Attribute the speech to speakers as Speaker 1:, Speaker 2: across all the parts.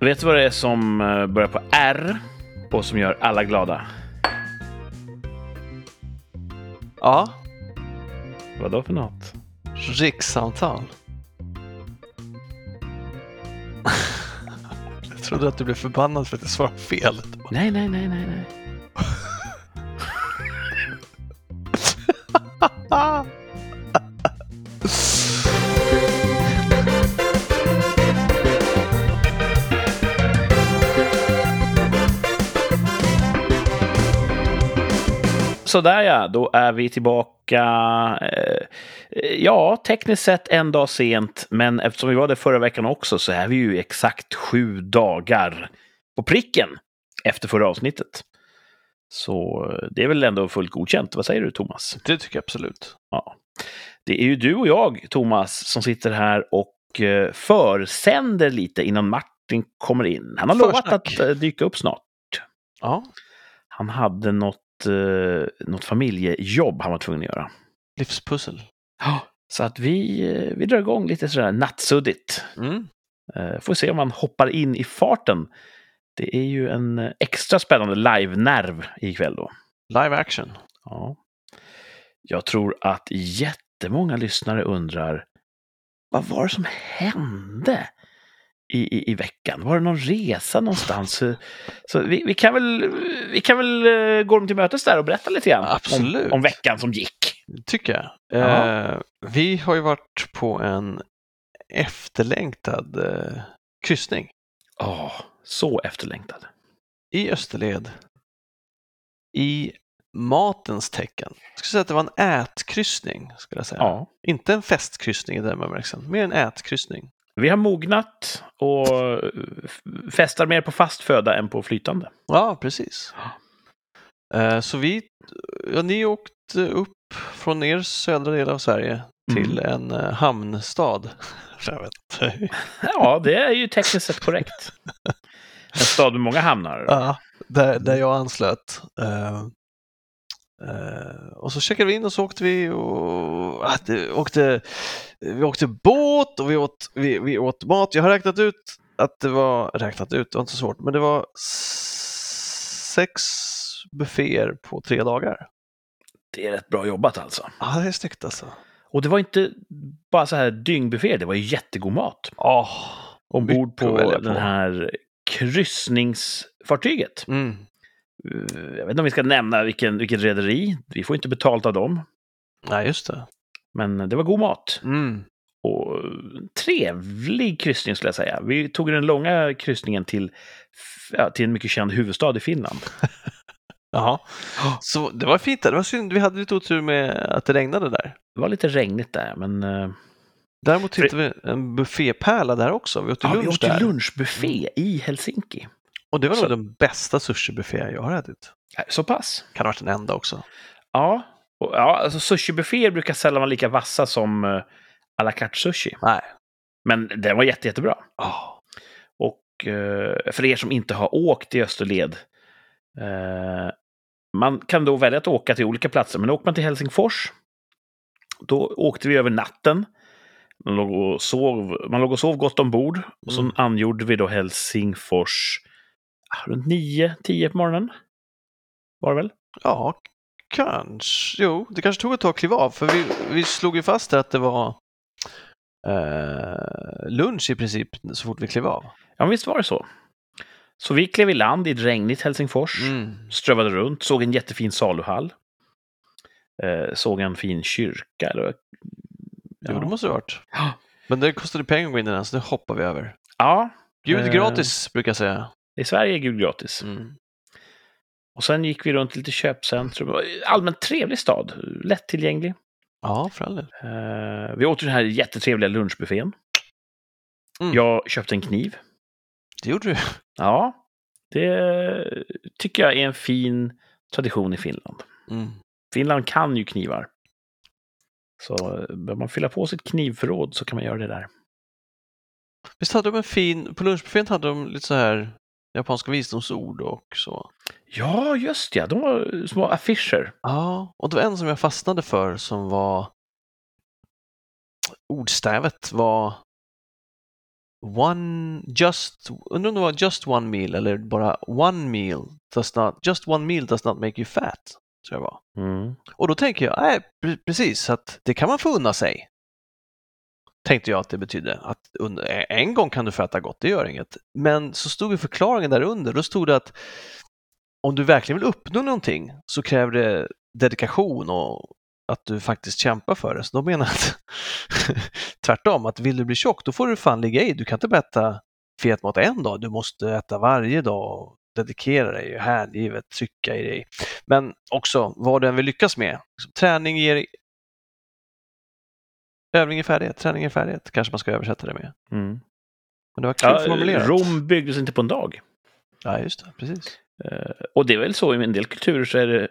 Speaker 1: Vet du vad det är som eh, börjar på R och som gör alla glada?
Speaker 2: Ja,
Speaker 1: Vad då för något?
Speaker 2: rikssamtal. Jag trodde att du blev förbannad för att jag svarade fel.
Speaker 1: Nej, nej, nej, nej, nej. Sådär ja, då är vi tillbaka. Eh, ja, tekniskt sett en dag sent, men eftersom vi var det förra veckan också så är vi ju exakt sju dagar på pricken efter förra avsnittet. Så eh, det är väl ändå fullt godkänt. Vad säger du, Thomas?
Speaker 2: Det tycker jag absolut.
Speaker 1: Ja. Det är ju du och jag, Thomas, som sitter här och eh, försänder lite innan Martin kommer in. Han har lovat
Speaker 2: Försnack.
Speaker 1: att eh, dyka upp snart.
Speaker 2: Ja,
Speaker 1: Han hade något, eh, något familjejobb han var tvungen att göra.
Speaker 2: livspussel.
Speaker 1: Ja. Så att vi, eh, vi drar igång lite sådär nattsuddigt.
Speaker 2: Mm.
Speaker 1: Eh, Får se om han hoppar in i farten. Det är ju en extra spännande live-nerv ikväll då.
Speaker 2: Live action.
Speaker 1: Ja. Jag tror att jättemånga lyssnare undrar vad var det som hände i, i, i veckan? Var det någon resa någonstans? Så, vi, vi kan väl, vi kan väl eh, gå dem till mötes där och berätta lite grann
Speaker 2: Absolut.
Speaker 1: Om, om veckan som gick.
Speaker 2: Tycker jag.
Speaker 1: Ja.
Speaker 2: Eh, vi har ju varit på en efterlängtad eh, kryssning
Speaker 1: Åh, så efterlängtad.
Speaker 2: i Österled. I matens tecken. Jag skulle säga att det var en ätkryssning. Skulle jag säga.
Speaker 1: Ja.
Speaker 2: Inte en festkryssning i den bemärkelsen, mer en ätkryssning.
Speaker 1: Vi har mognat och f- festar mer på fast föda än på flytande.
Speaker 2: Ja, precis. Eh, Så vi, ja, ni åkte upp från er södra del av Sverige till en eh, hamnstad.
Speaker 1: Ja, det är ju tekniskt sett korrekt. En stad med många hamnar.
Speaker 2: Ja, där, där jag anslöt. Eh, och så checkade vi in och så åkte vi och det, åkte, vi åkte båt och vi åt, vi, vi åt mat. Jag har räknat ut att det var, räknat ut, det var inte så svårt, men det var sex bufféer på tre dagar.
Speaker 1: Det är rätt bra jobbat alltså.
Speaker 2: Ja, det är snyggt alltså.
Speaker 1: Och det var inte bara så här dyngbuffé, det var jättegod mat.
Speaker 2: Oh,
Speaker 1: Ombord på
Speaker 2: välja
Speaker 1: den
Speaker 2: på.
Speaker 1: här kryssningsfartyget.
Speaker 2: mm.
Speaker 1: Eh, Jag vet inte om vi ska nämna vilken, vilket rederi. Vi får inte betalt av dem.
Speaker 2: Nej, just det.
Speaker 1: Men det var god mat.
Speaker 2: Mm.
Speaker 1: Och trevlig kryssning skulle jag säga. Vi tog den långa kryssningen till, ja, till en mycket känd huvudstad i Finland.
Speaker 2: Jaha. Så det var fint. där. Det var synd, vi hade lite otur med att det regnade där.
Speaker 1: Det var lite regnigt där, men eh,
Speaker 2: Däremot hittade vi en buffépärla där också. Vi åt
Speaker 1: ja, vi
Speaker 2: lunch
Speaker 1: åt ju
Speaker 2: där.
Speaker 1: lunchbuffé i Helsinki.
Speaker 2: Och det var
Speaker 1: Så-
Speaker 2: nog den bästa sushibuffé jag har ätit.
Speaker 1: Nej, Så pass.
Speaker 2: Kan ha varit den enda också.
Speaker 1: Ja, och, ja alltså sushibufféer brukar sällan vara lika vassa som uh, à la carte sushi.
Speaker 2: Nej.
Speaker 1: Men den var jätte, jättebra.
Speaker 2: Oh.
Speaker 1: Och eh, för er som inte har åkt i Österled, eh, man kan då välja att åka till olika platser. Men åker man till Helsingfors, då åkte vi över natten. Man låg och sov, man låg och sov gott ombord. Och så
Speaker 2: Mm.
Speaker 1: angjorde vi då Helsingfors runt 9-10 på morgonen. Var det väl?
Speaker 2: Ja, kanske. Jo, det kanske tog ett tag att kliva av. För vi, vi slog ju fast att det var eh, lunch i princip så fort vi klev av.
Speaker 1: Ja, visst var det så. Så vi klev i land i ett regnigt Helsingfors.
Speaker 2: Mm.
Speaker 1: strövade runt, såg en jättefin saluhall. Eh, såg en fin kyrka. Eller,
Speaker 2: Jo, det måste det ha varit.
Speaker 1: Ja.
Speaker 2: Men det kostade pengar att gå in i den, så det hoppar vi över.
Speaker 1: ja,
Speaker 2: Gud
Speaker 1: Eh.
Speaker 2: gratis, brukar jag säga.
Speaker 1: I Sverige är Gud gratis.
Speaker 2: Mm.
Speaker 1: Och sen gick vi runt lite köpcentrum. Allmänt trevlig stad, lättillgänglig.
Speaker 2: Ja, för all del.
Speaker 1: Eh, vi åt den här jättetrevliga lunchbuffén.
Speaker 2: Mm.
Speaker 1: Jag köpte en kniv.
Speaker 2: Det gjorde du.
Speaker 1: Ja, det tycker jag är en fin tradition i Finland.
Speaker 2: Mm.
Speaker 1: Finland kan ju knivar. Så eh, behöver man fylla på sitt knivförråd så kan man göra det där.
Speaker 2: Visst hade de en fin, på lunchbuffén hade de lite så här japanska visdomsord och så.
Speaker 1: Ja, just ja. De var små affischer.
Speaker 2: Ja, och det var en som jag fastnade för som var ordstävet var one just, undrar om det var just one meal eller bara one meal does not, just one meal does not make you fat. Tror jag var.
Speaker 1: Mm.
Speaker 2: Och då tänker jag, nej, pre- precis, att det kan man få unna sig. Tänkte jag att det betydde. Att en gång kan du få äta gott, det gör inget. Men så stod i förklaringen där under, då stod det att om du verkligen vill uppnå någonting så kräver det dedikation och att du faktiskt kämpar för det. Så de menar att tvärtom, att vill du bli tjock då får du fan ligga i. Du kan inte bara äta fet mat en dag, du måste äta varje dag och dedikera dig, hängivet, trycka i dig. Men också vad du än vill lyckas med. Liksom, träning ger Övning är färdighet, träning är färdighet kanske man ska översätta det med.
Speaker 1: Mm.
Speaker 2: Men det var kul
Speaker 1: Ja,
Speaker 2: formulerat.
Speaker 1: Rom byggdes inte på en dag.
Speaker 2: Ja, just det, precis.
Speaker 1: Eh, Och det är väl så i en del kulturer så är det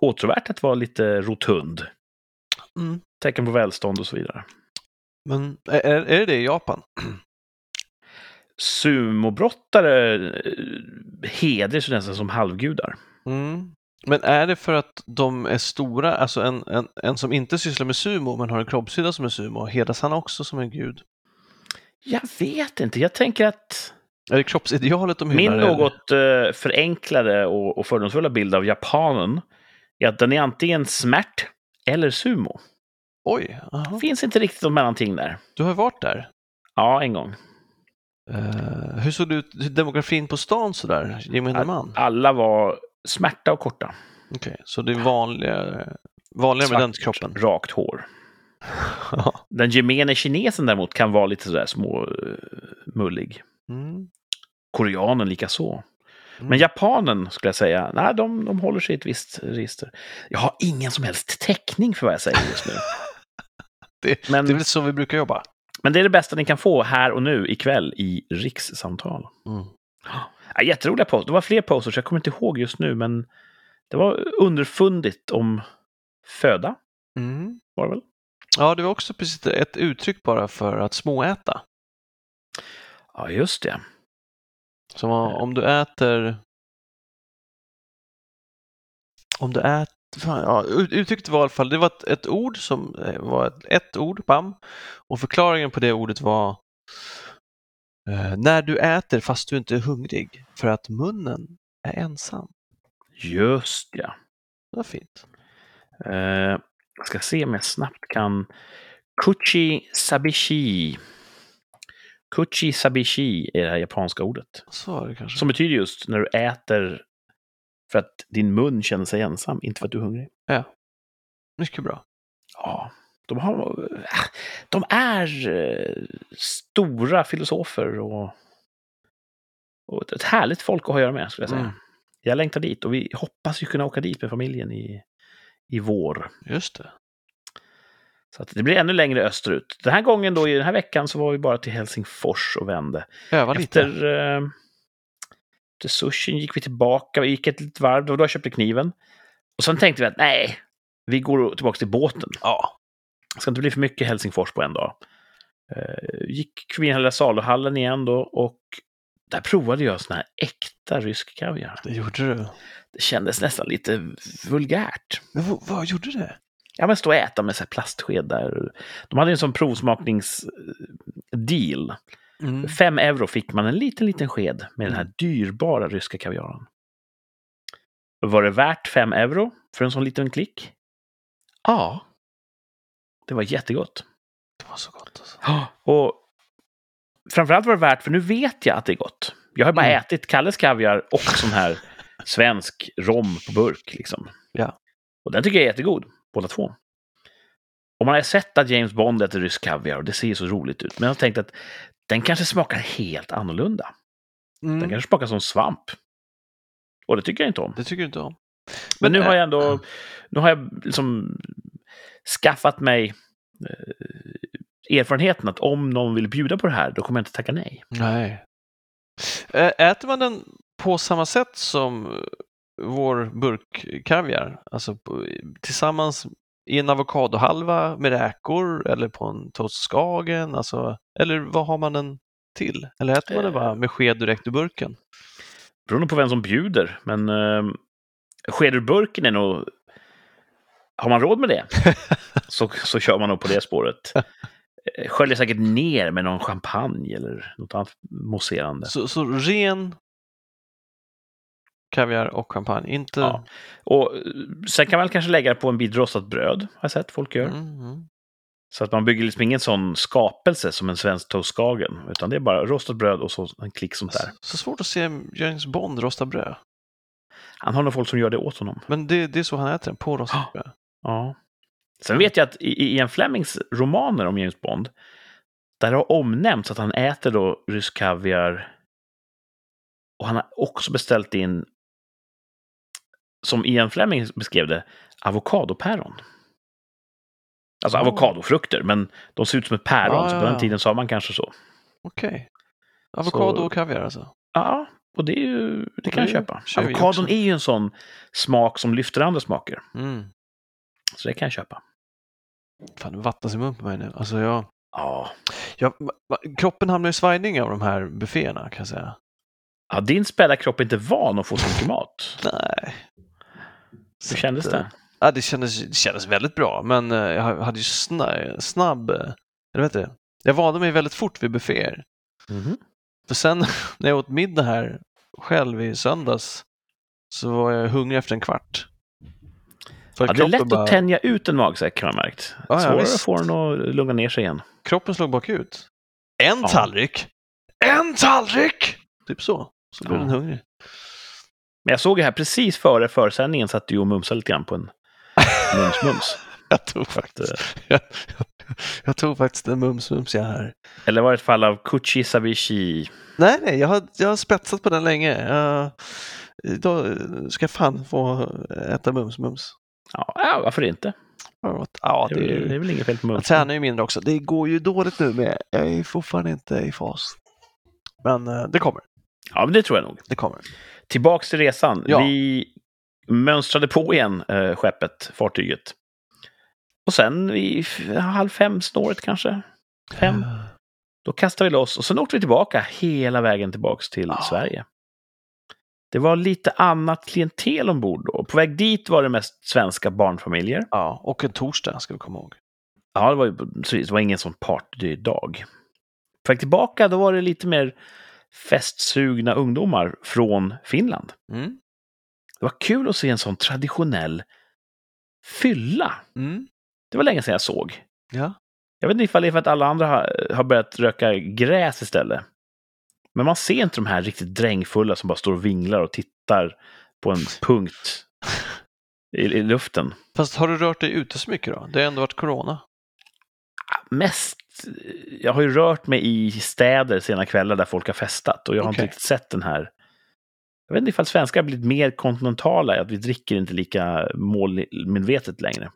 Speaker 1: åtråvärt att vara lite rotund.
Speaker 2: Mm.
Speaker 1: Tecken på välstånd och så vidare.
Speaker 2: Men är, är det det i Japan?
Speaker 1: Sumobrottare eh, hedras ju nästan som halvgudar.
Speaker 2: Mm. Men är det för att de är stora, alltså en, en, en som inte sysslar med sumo men har en kroppshydda som är sumo, hedras han också som en gud?
Speaker 1: Jag vet inte, jag tänker att
Speaker 2: Är det kroppsidealet de hyllar?
Speaker 1: min
Speaker 2: eller?
Speaker 1: något eh, förenklade och, och fördomsfulla bild av japanen är att den är antingen smärt eller sumo.
Speaker 2: Oj, aha.
Speaker 1: Finns inte riktigt något mellanting där.
Speaker 2: du har varit där.
Speaker 1: Ja, en gång.
Speaker 2: Eh, hur såg det ut, demografin på stan sådär, gemene man?
Speaker 1: Alla var smärta och korta.
Speaker 2: Okej, så det är vanligare, vanligare med den
Speaker 1: Svart,
Speaker 2: kroppen?
Speaker 1: Rakt hår. Den gemene kinesen däremot kan vara lite sådär små uh, mullig.
Speaker 2: mm.
Speaker 1: Koreanen lika så.
Speaker 2: Mm.
Speaker 1: Men japanen skulle jag säga, nej, de, de håller sig i ett visst register. Jag har ingen som helst täckning för vad jag säger just nu.
Speaker 2: Det,
Speaker 1: Men,
Speaker 2: det är väl så vi brukar jobba.
Speaker 1: men det är det bästa ni kan få här och nu ikväll i rikssamtal.
Speaker 2: Mm.
Speaker 1: Ja, jätteroliga poster. Det var fler posters, jag kommer inte ihåg just nu, men det var underfundigt om föda,
Speaker 2: Mm.
Speaker 1: var det väl?
Speaker 2: Ja, det var också precis ett uttryck bara för att småäta.
Speaker 1: Ja, just det.
Speaker 2: Som om- om du äter... Om du äter... Fan, ja, ut- uttrycket var i alla fall, det var ett, ett ord som eh, var ett, ett ord, bam. Och förklaringen på det ordet var eh, när du äter fast du inte är hungrig för att munnen är ensam.
Speaker 1: Just ja.
Speaker 2: Det var fint.
Speaker 1: Eh, jag ska se om jag snabbt kan... Kuchi sabishi. Kuchi sabishi är det här japanska ordet.
Speaker 2: Så det kanske.
Speaker 1: Som betyder just när du äter för att din mun känner sig ensam, inte för att du är hungrig.
Speaker 2: Mycket bra.
Speaker 1: Ja, de, har, de är eh, stora filosofer och, och ett- härligt folk att ha att göra med, skulle jag säga.
Speaker 2: Mm.
Speaker 1: Jag längtar dit och vi hoppas ju kunna åka dit med familjen i, i vår.
Speaker 2: Just det.
Speaker 1: Så det blir ännu längre österut. Den här gången då, i den här veckan, så var vi bara till Helsingfors och vände.
Speaker 2: Öva lite.
Speaker 1: Efter, eh, efter sushin gick vi tillbaka, vi gick ett litet varv, då jag köpte kniven. Och sen tänkte vi att nej, vi går tillbaka till båten.
Speaker 2: Ja.
Speaker 1: Det ska inte bli för mycket Helsingfors på en dag. Eh, gick lilla saluhallen igen då och där provade jag sån här äkta rysk kaviar.
Speaker 2: Det gjorde du.
Speaker 1: Det kändes nästan lite vulgärt.
Speaker 2: Men vad, vad gjorde det?
Speaker 1: Ja, men stå och äta med så här plastskedar. De hade en sån provsmakningsdeal.
Speaker 2: Mm.
Speaker 1: Fem euro fick man en liten, liten sked med den här dyrbara ryska kaviaren. Var det värt fem euro för en sån liten klick? Ja. Det var jättegott.
Speaker 2: Det var så gott. Alltså.
Speaker 1: Och framförallt var det värt, för nu vet jag att det är gott. Jag har bara
Speaker 2: Mm.
Speaker 1: ätit Kalles kaviar och sån här svensk rom på burk. Liksom.
Speaker 2: Ja.
Speaker 1: Och den tycker jag är jättegod, båda två. Och man har sett att James Bond äter rysk kaviar och det ser så roligt ut. Men jag har tänkt att den kanske smakar helt annorlunda. Den
Speaker 2: Mm.
Speaker 1: kanske smakar som svamp. Och det tycker jag inte om.
Speaker 2: Det tycker du inte om.
Speaker 1: Men nu
Speaker 2: äh,
Speaker 1: har jag ändå nu har jag liksom skaffat mig eh, erfarenheten att om någon vill bjuda på det här, då kommer jag inte tacka nej.
Speaker 2: Nej. Äter man den på samma sätt som vår burkkaviar? Alltså tillsammans i en avokadohalva med räkor eller på en toastskagen? Alltså, eller vad har man den till? Eller äter man den bara med sked direkt ur burken?
Speaker 1: Beroende på vem som bjuder, men eh, burken är nog... Har man råd med det så, så kör man nog på det spåret. eh, sköljer säkert ner med någon champagne eller något annat mousserande.
Speaker 2: Så, så ren kaviar och champagne, inte...
Speaker 1: Ja. Och eh, sen kan man kanske lägga det på en bit rostat bröd, har jag sett folk gör.
Speaker 2: Mm, mm.
Speaker 1: Så att man bygger liksom ingen sån skapelse som en svensk toastskagen, utan det är bara rostat bröd och så en klick sånt där.
Speaker 2: Så svårt att se James Bond rosta bröd.
Speaker 1: Han har nog folk som gör det åt honom.
Speaker 2: Men det, det är så han äter den, på rostat bröd.
Speaker 1: Ja. Sen vet jag att i, Ian Flemings romaner om James Bond, där har omnämnts att han äter då rysk kaviar och han har också beställt in, som Ian Fleming beskrev det, avokadopäron. Alltså
Speaker 2: Oh.
Speaker 1: avokadofrukter, men de ser ut som ett päron,
Speaker 2: Ja,
Speaker 1: så på den tiden sa man kanske så.
Speaker 2: Okej. Avokado
Speaker 1: Så-
Speaker 2: och kaviar alltså?
Speaker 1: Ja, och det, är ju, det kan jag
Speaker 2: det
Speaker 1: köpa.
Speaker 2: kör vi
Speaker 1: Avokadon är ju en sån smak som lyfter andra smaker,
Speaker 2: Mm.
Speaker 1: Så det kan jag köpa.
Speaker 2: Fan, det vattnas i mun på mig nu. Alltså jag,
Speaker 1: Ja,
Speaker 2: jag, kroppen hamnar i svajning av de här bufféerna kan jag säga.
Speaker 1: ja din späda kropp är inte van att få så mycket mat.
Speaker 2: Nej.
Speaker 1: Hur kändes det?
Speaker 2: Ja, det kändes, det kändes väldigt bra, men eh, jag hade ju snabb, snabb eh, eller vet du, jag vande mig väldigt fort vid bufféer.
Speaker 1: Mhm.
Speaker 2: För sen när jag åt middag här själv i söndags så var jag hungrig efter en kvart.
Speaker 1: Ja, det är lätt
Speaker 2: bara,
Speaker 1: att tänja ut en magsäck har jag märkt.
Speaker 2: Ja, ja,
Speaker 1: Svårare att få den att lugna ner sig igen.
Speaker 2: kroppen slog bakut. En
Speaker 1: Ja.
Speaker 2: tallrik! En tallrik! Typ så. Så blev
Speaker 1: Ja.
Speaker 2: den hungrig.
Speaker 1: Men jag såg ju här precis före försändningen satt du och mumsade lite grann på en mums-mums.
Speaker 2: Jag tog faktiskt,
Speaker 1: eh,
Speaker 2: jag, jag tog faktiskt en mums-mums jag här.
Speaker 1: Eller var det ett fall av Kuchi Savishi?
Speaker 2: Nej, nej, jag har, jag har spetsat på den länge. Jag, då ska jag fan få äta mums-mums.
Speaker 1: Ja, ja, varför inte?
Speaker 2: Ja,
Speaker 1: Det
Speaker 2: det
Speaker 1: är,
Speaker 2: är
Speaker 1: väl- det är väl inget fel på
Speaker 2: Jag
Speaker 1: mums.
Speaker 2: tränar ju mindre också. Det går ju dåligt nu med. Jag är fortfarande inte i fas. Men eh, det kommer.
Speaker 1: Ja, men det tror jag nog.
Speaker 2: Det kommer.
Speaker 1: Tillbaks till resan.
Speaker 2: Ja.
Speaker 1: Vi mönstrade på igen eh, skeppet, fartyget. Och sen vid halv fem snåret kanske, fem, då kastade vi loss och sen åkte vi tillbaka hela vägen tillbaks till
Speaker 2: Ja.
Speaker 1: Sverige. Det var lite annat klientel ombord då. På väg dit var det mest svenska barnfamiljer.
Speaker 2: Ja, och en torsdag ska vi komma ihåg.
Speaker 1: Ja, det var, ju, precis, det var ingen sån partydag. På väg tillbaka då var det lite mer festsugna ungdomar från Finland.
Speaker 2: Mm.
Speaker 1: Det var kul att se en sån traditionell fylla.
Speaker 2: Mm.
Speaker 1: Det var länge sedan jag såg.
Speaker 2: Ja.
Speaker 1: Jag vet inte ifall det är för att alla andra har, har börjat röka gräs istället. Men man ser inte de här riktigt drängfulla som bara står och vinglar och tittar på en punkt i, i luften.
Speaker 2: Fast har du rört dig ute så mycket då? Det har ändå varit corona.
Speaker 1: Mest, jag har ju rört mig i städer sena kvällar där folk har festat och jag har inte
Speaker 2: Okej.
Speaker 1: riktigt sett den här. Jag vet inte ifall svenskar har blivit mer kontinentala, att vi dricker inte lika målmedvetet längre.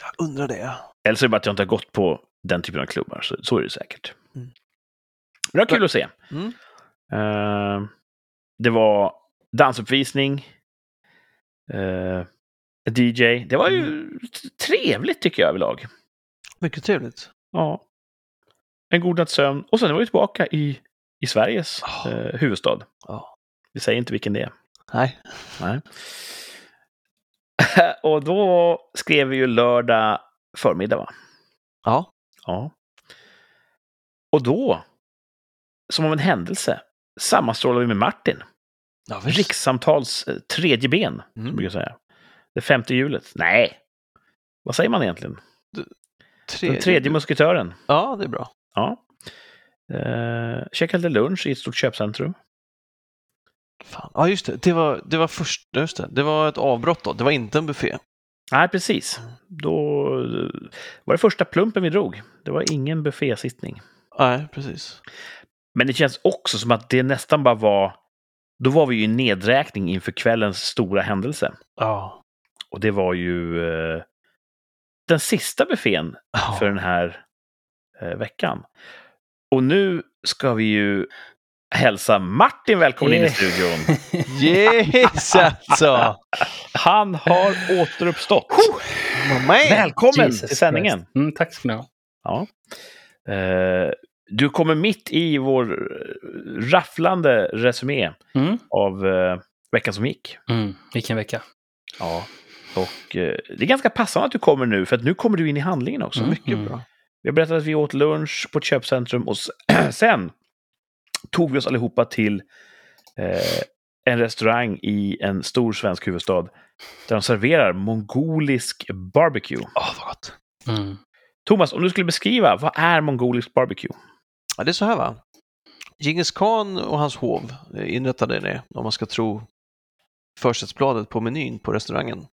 Speaker 2: Jag undrar det.
Speaker 1: Eller så är det bara att jag inte har gått på den typen av klubbar, så, så är det säkert.
Speaker 2: Mm.
Speaker 1: Det var kul att se.
Speaker 2: Mm.
Speaker 1: Eh, det var dansuppvisning, uh, DJ. Det var ju trevligt tycker jag överlag.
Speaker 2: Mycket trevligt.
Speaker 1: Ja. En god natts sömn. Och sen var vi tillbaka i, i Sveriges
Speaker 2: Ja.
Speaker 1: eh, huvudstad.
Speaker 2: Ja.
Speaker 1: Vi säger inte vilken det är.
Speaker 2: Nej.
Speaker 1: Nej. och då skrev vi ju lördag förmiddag, va?
Speaker 2: Ja.
Speaker 1: Ja. Och då, som av en händelse, sammanstrålade vi med Martin.
Speaker 2: ja visst.
Speaker 1: Rikssamtals eh, tredje ben, som
Speaker 2: Mm.
Speaker 1: jag brukar säga. Det femte hjulet. Nej, vad säger man egentligen? Den tredje musketören.
Speaker 2: Ja, det är bra.
Speaker 1: Ja. Eh, käkade lunch i ett stort köpcentrum.
Speaker 2: Fan. Ja, just det. Det var, det var först, just det. Det var ett avbrott då. Det var inte en buffé.
Speaker 1: Nej, precis. Då eh, var det första plumpen vi drog. Det var ingen buffésittning.
Speaker 2: Nej, precis.
Speaker 1: Men det känns också som att det nästan bara var... Då var vi ju i nedräkning inför kvällens stora händelse.
Speaker 2: Ja.
Speaker 1: Och det var ju eh, den sista buffén
Speaker 2: Ja.
Speaker 1: för den här eh, veckan. Och nu ska vi ju hälsa Martin välkommen in i studion.
Speaker 2: Yes, alltså!
Speaker 1: Han har återuppstått.
Speaker 2: Mamma!
Speaker 1: Välkommen
Speaker 3: Jesus
Speaker 1: till sändningen.
Speaker 3: Mm, tack ska ni ha.
Speaker 1: Ja. Eh, du kommer mitt i vår eh, rafflande resumé
Speaker 3: Mm.
Speaker 1: av eh, veckan som gick.
Speaker 3: Mm. Vilken vecka.
Speaker 1: Ja. Och eh, det är ganska passande att du kommer nu, för att nu kommer du in i handlingen också.
Speaker 3: Mm.
Speaker 2: Mycket
Speaker 3: Mm.
Speaker 2: bra.
Speaker 1: Vi har berättat att vi åt lunch på ett köpcentrum och sen tog vi oss allihopa till eh, en restaurang i en stor svensk huvudstad där de serverar mongolisk barbecue.
Speaker 2: Åh, vad gott.
Speaker 3: Mm.
Speaker 1: Thomas, om du skulle beskriva, vad är mongolisk barbecue?
Speaker 2: Ja, det är så här va. Djingis khan och hans hov eh, inrättade det, om man ska tro försättsbladet på menyn på restaurangen.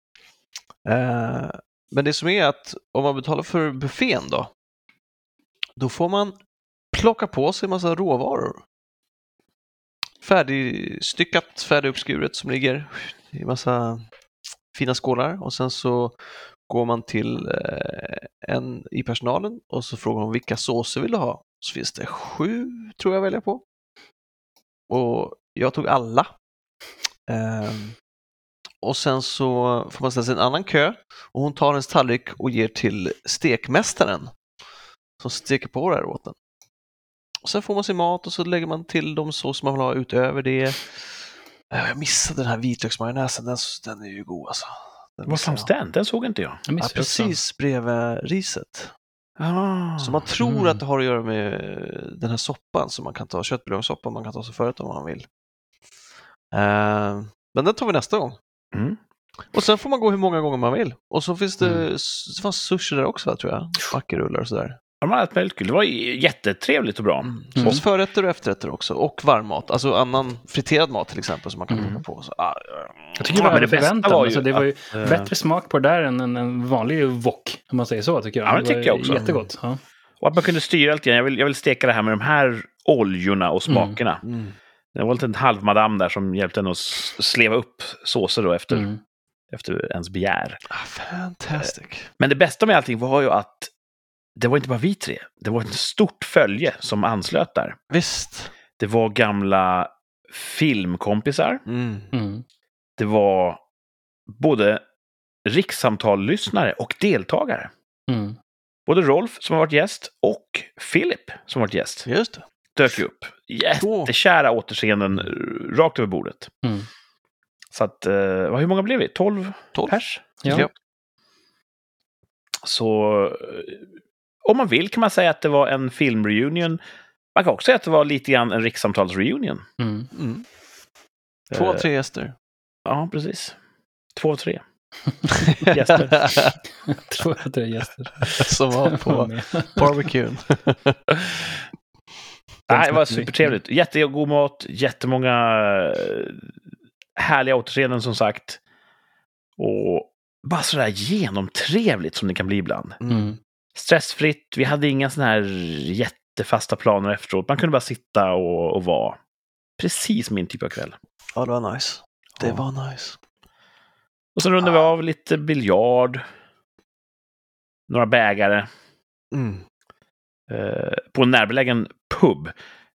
Speaker 2: Eh, men det som är att om man betalar för buffén då, då får man plocka på sig en massa råvaror. Färdigstyckat, färdiguppskuret som ligger i massa fina skålar och sen så går man till eh, en i personalen och så frågar hon vilka såser vill du ha? Så finns det sju, tror jag, välja på. Och jag tog alla. Ehm, och sen så får man ställa sig i en annan kö och hon tar ens tallrik och ger till stekmästaren som steker på det här åt den. Och sen får man sin mat och så lägger man till de såser man vill ha utöver det. Eh, Jag missade den här vitlöksmajonnäsen, den, den är ju god alltså. Den
Speaker 1: Var
Speaker 2: missade
Speaker 1: fanns den? Den såg inte jag.
Speaker 3: Jag
Speaker 2: Ja, precis bredvid riset.
Speaker 1: Ah.
Speaker 2: Så man tror
Speaker 3: Mm.
Speaker 2: att det har att göra med den här soppan som man kan ta, köttbuljonssoppa man kan ta sig förut om man vill. Eh, men den tar vi nästa gång.
Speaker 1: Mm.
Speaker 2: Och sen får man gå hur många gånger man vill. Och så finns det,
Speaker 3: Mm.
Speaker 2: det fanns sushi där också tror jag. Mackerullar och sådär.
Speaker 1: De har allt möjligt kul. Det var jättetrevligt och bra.
Speaker 2: Mm.
Speaker 3: Mm.
Speaker 2: finns förrätter och efterrätter också. Och varmmat, alltså annan friterad mat till exempel som man kan
Speaker 3: Mm.
Speaker 2: plocka på. Så, ah,
Speaker 3: Jag tycker det
Speaker 1: Ja,
Speaker 3: var
Speaker 1: men det bästa var ju
Speaker 3: alltså, det var ju
Speaker 1: att, eh,
Speaker 3: bättre smak på det där än en, en vanlig wok, om man säger så, tycker jag.
Speaker 1: Ja, men
Speaker 3: det
Speaker 1: tycker jag också.
Speaker 3: Jättegott. Ja.
Speaker 1: Och att man kunde styra lite grann. Jag vill, jag vill steka det här med de här oljorna och
Speaker 3: Mm.
Speaker 1: smakerna.
Speaker 2: mm.
Speaker 1: Det var en halvmadam där som hjälpte en att sleva upp såser då efter,
Speaker 3: Mm.
Speaker 1: efter ens begär.
Speaker 2: ah, fantastic.
Speaker 1: Men det bästa med allting var ju att det var inte bara vi tre. Det var ett stort följe som anslöt där.
Speaker 2: Visst.
Speaker 1: Det var gamla filmkompisar.
Speaker 2: Mm.
Speaker 3: Mm.
Speaker 1: Det var både rikssamtallyssnare och deltagare.
Speaker 3: Mm.
Speaker 1: Både Rolf som har varit gäst och Philip som har varit gäst
Speaker 2: Just det.
Speaker 1: dök ju upp. Jättekära återseenden eh, rakt över bordet.
Speaker 3: Mm.
Speaker 1: Så att, eh, hur många blev vi? 12
Speaker 2: 12.
Speaker 1: pers?
Speaker 3: Ja.
Speaker 2: Ja.
Speaker 1: Så eh, om man vill kan man säga att det var en filmreunion. Man kan också säga att det var lite grann en rikssamtalsreunion.
Speaker 3: Mm.
Speaker 2: Mm. Två av
Speaker 1: Eh,
Speaker 2: tre gäster.
Speaker 1: Ja, precis. Två av tre. Gäster.
Speaker 3: Två eller tre gäster.
Speaker 2: som var på barbecuen.
Speaker 1: Nej, det var supertrevligt. Jättegod mat, jättemånga eh, härliga återseenden som sagt. Och bara sådär genomtrevligt som det kan bli ibland.
Speaker 3: Mm.
Speaker 1: Stressfritt, vi hade inga sådana här jättefasta planer efteråt. Man kunde bara sitta och, och vara. Precis min typ av kväll.
Speaker 2: Ja, det var nice. Det
Speaker 1: Ja.
Speaker 2: var nice.
Speaker 1: Och så rundade vi av lite biljard. Några bägare.
Speaker 2: Mm.
Speaker 1: Eh, på en närbelägen pub.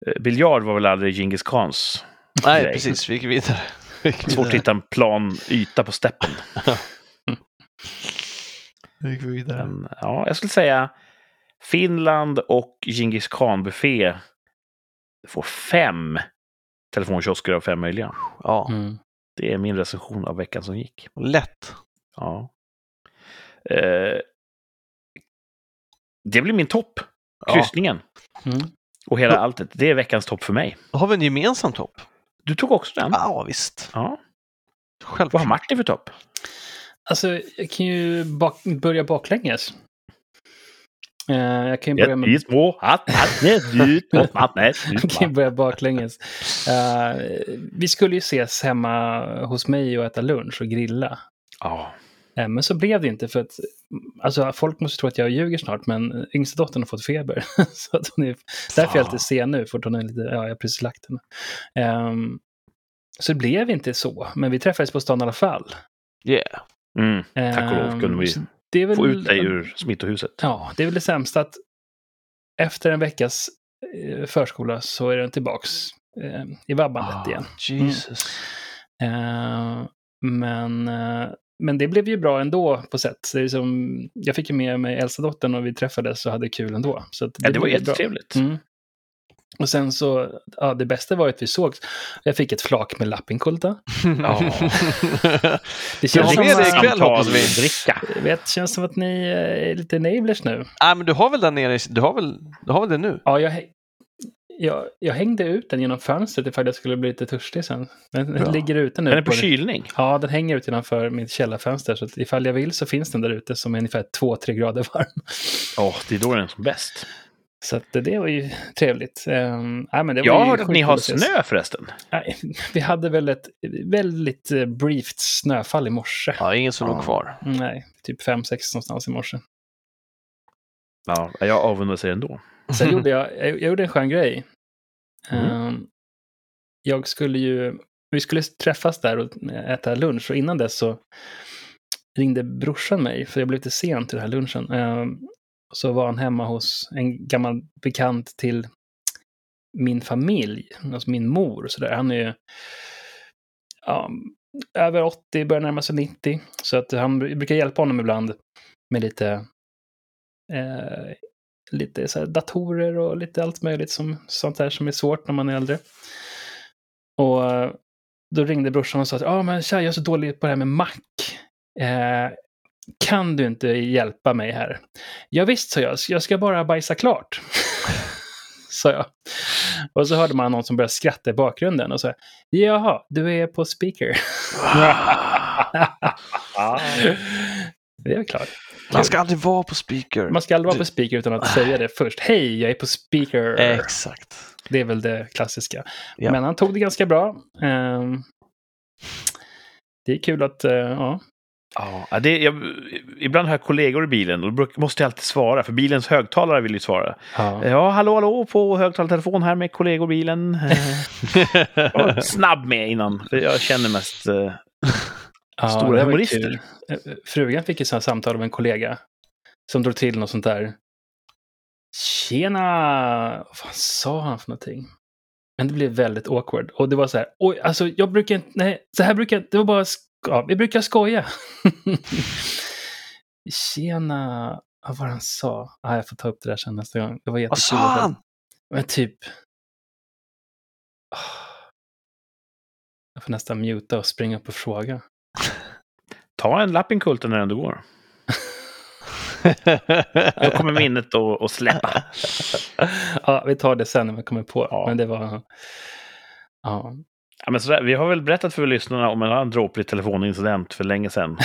Speaker 1: Eh, biljard var väl aldrig Djingis Khans.
Speaker 2: Nej,
Speaker 1: Nej.
Speaker 2: precis. Vi gick vidare.
Speaker 1: Svårt att hitta en plan yta på steppen.
Speaker 2: Vi gick vidare.
Speaker 1: Men, ja, jag skulle säga Finland och Djingis Khan-buffé får fem telefonkiosker av fem möjliga.
Speaker 2: Ja,
Speaker 3: Mm.
Speaker 1: Det är min recension av veckan som gick.
Speaker 2: lätt.
Speaker 1: Ja. Eh, det blir min topp.
Speaker 2: Ja.
Speaker 1: Kryssningen
Speaker 3: Mm.
Speaker 1: och hela alltet. Det är veckans topp för mig.
Speaker 2: Då har vi en gemensam topp.
Speaker 1: Du tog också den?
Speaker 2: Ja, visst.
Speaker 1: Ja. Vad har
Speaker 2: Självklart.
Speaker 1: Martin för topp?
Speaker 3: Alltså, jag kan ju bak börja baklänges. Eh, jag kan ju börja med... Jag kan börja baklänges. Eh, vi skulle ju ses hemma hos mig och äta lunch och grilla.
Speaker 1: Ja.
Speaker 3: Eh, men så blev det inte för att alltså, folk måste tro att jag ljuger snart, men yngsta dottern har fått feber. så att hon är, därför är jag lite sen nu, för att hon är lite, ja, jag har precis lagt henne. Ehm, så det blev inte så, men vi träffades på stan i alla fall.
Speaker 2: Yeah.
Speaker 1: Mm, tack och lov kunde vi
Speaker 3: Ehm, det är väl,
Speaker 1: få ut dig ur smittohuset.
Speaker 3: Ja, det är väl det sämsta att efter en veckas eh, förskola så är den tillbaks eh, i vabbandet
Speaker 2: Ah,
Speaker 3: igen.
Speaker 2: Jesus.
Speaker 3: Eh, men, eh, men det blev ju bra ändå på sätt. Det är som, jag fick ju med mig äldsta dottern och vi träffades och hade kul ändå. Så att
Speaker 1: Ja, det var jättetrevligt.
Speaker 3: Mm. Och sen så, ja, det bästa var ju att vi sågs. Jag fick ett flak med lappinkulta.
Speaker 1: Ja.
Speaker 3: Det känns
Speaker 2: har
Speaker 3: som,
Speaker 2: med dig
Speaker 3: att-
Speaker 2: ikväll, hoppas vi.
Speaker 1: Dricka.
Speaker 3: jag vet, känns som att ni eh, är lite enablers nu.
Speaker 2: Nej, men du har väl den nere, du har väl, du har väl det nu?
Speaker 3: Ja, jag, jag, jag hängde ut den genom fönstret ifall jag skulle bli lite törstig sen. Den, den
Speaker 2: Bra.
Speaker 3: ligger ute nu.
Speaker 1: Den är på
Speaker 3: på-
Speaker 1: kylning.
Speaker 3: Ja, den hänger ut genomför mitt källarfönster. Så att ifall jag vill så finns den där ute som är ungefär 2-3 grader varm.
Speaker 1: Ja, det är då den är som bäst.
Speaker 3: Så det var ju trevligt. Um, nej, men det var
Speaker 1: Jag hört att ni har snö förresten.
Speaker 3: Nej, vi hade väl ett väldigt eh, brieft snöfall i morse.
Speaker 2: Ja, ingen som
Speaker 1: Ja.
Speaker 2: låg kvar.
Speaker 3: Nej, typ 5-6 någonstans i morse.
Speaker 1: Ja, jag avundas er ändå.
Speaker 3: Sen gjorde jag, jag, jag gjorde en skön grej.
Speaker 1: Mm.
Speaker 3: Ehm, jag skulle ju, vi skulle träffas där och äta lunch och innan dess så ringde brorsan mig, för jag blev lite sen till den här lunchen. Ehm, så var han hemma hos en gammal bekant till min familj, alltså min mor Så där. Han är ju ja, över 80, börjar närma sig 90. Så att han brukar hjälpa honom ibland med lite, eh, lite så här datorer och lite allt möjligt som, sånt där som är svårt när man är äldre. Och eh, då ringde brorsan och sa att ah, men tja, jag är så dålig på det här med Mac. Eh, kan du inte hjälpa mig här? Ja, visst, sa jag. Jag ska bara bajsa klart. sa jag. Och så hörde man någon som började skratta i bakgrunden och sa Jaha, du är på speaker. det är klart.
Speaker 2: Man ska aldrig vara på speaker.
Speaker 3: Man ska aldrig vara på speaker utan att säga det först. Hej, jag är på speaker.
Speaker 2: Exakt.
Speaker 3: Det är väl det klassiska.
Speaker 2: Ja.
Speaker 3: Men han tog det ganska bra. Ehm, det är kul att, eh, ja.
Speaker 1: Ja, det, jag, ibland har jag kollegor i bilen och då måste jag alltid svara, för bilens högtalare vill ju svara.
Speaker 3: ja.
Speaker 1: Ja, hallå, hallå, på högtalartelefon här med kollegor i bilen. Snabb med innan, för jag känner mest... eh,
Speaker 3: Ja,
Speaker 1: Stora humorister.
Speaker 3: kul. Eh, Frugan fick ett sånt samtal av en kollega som drog till något sånt där. Tjena! Vad sa han för någonting? Men det blev väldigt awkward. Och det var så här, oj, alltså jag brukar inte, nej, så här brukar jag det var bara, ja, vi brukar skoja. Tjena, vad var han sa? Ah, jag får ta upp det där sen nästa gång. Det var
Speaker 2: Vad
Speaker 3: jättekul.
Speaker 2: sa
Speaker 3: att-
Speaker 2: han?
Speaker 3: Men typ... Ah. Jag får nästan muta och springa upp och fråga.
Speaker 1: Ta en lappinkulta när det ändå går. Då kommer minnet att släppa.
Speaker 3: ja, vi tar det sen när vi kommer på.
Speaker 1: Ja.
Speaker 3: Men det var... Ja.
Speaker 1: Ja, men sådär, vi har väl berättat för lyssnarna om en annan dråplig telefonincident för länge sedan.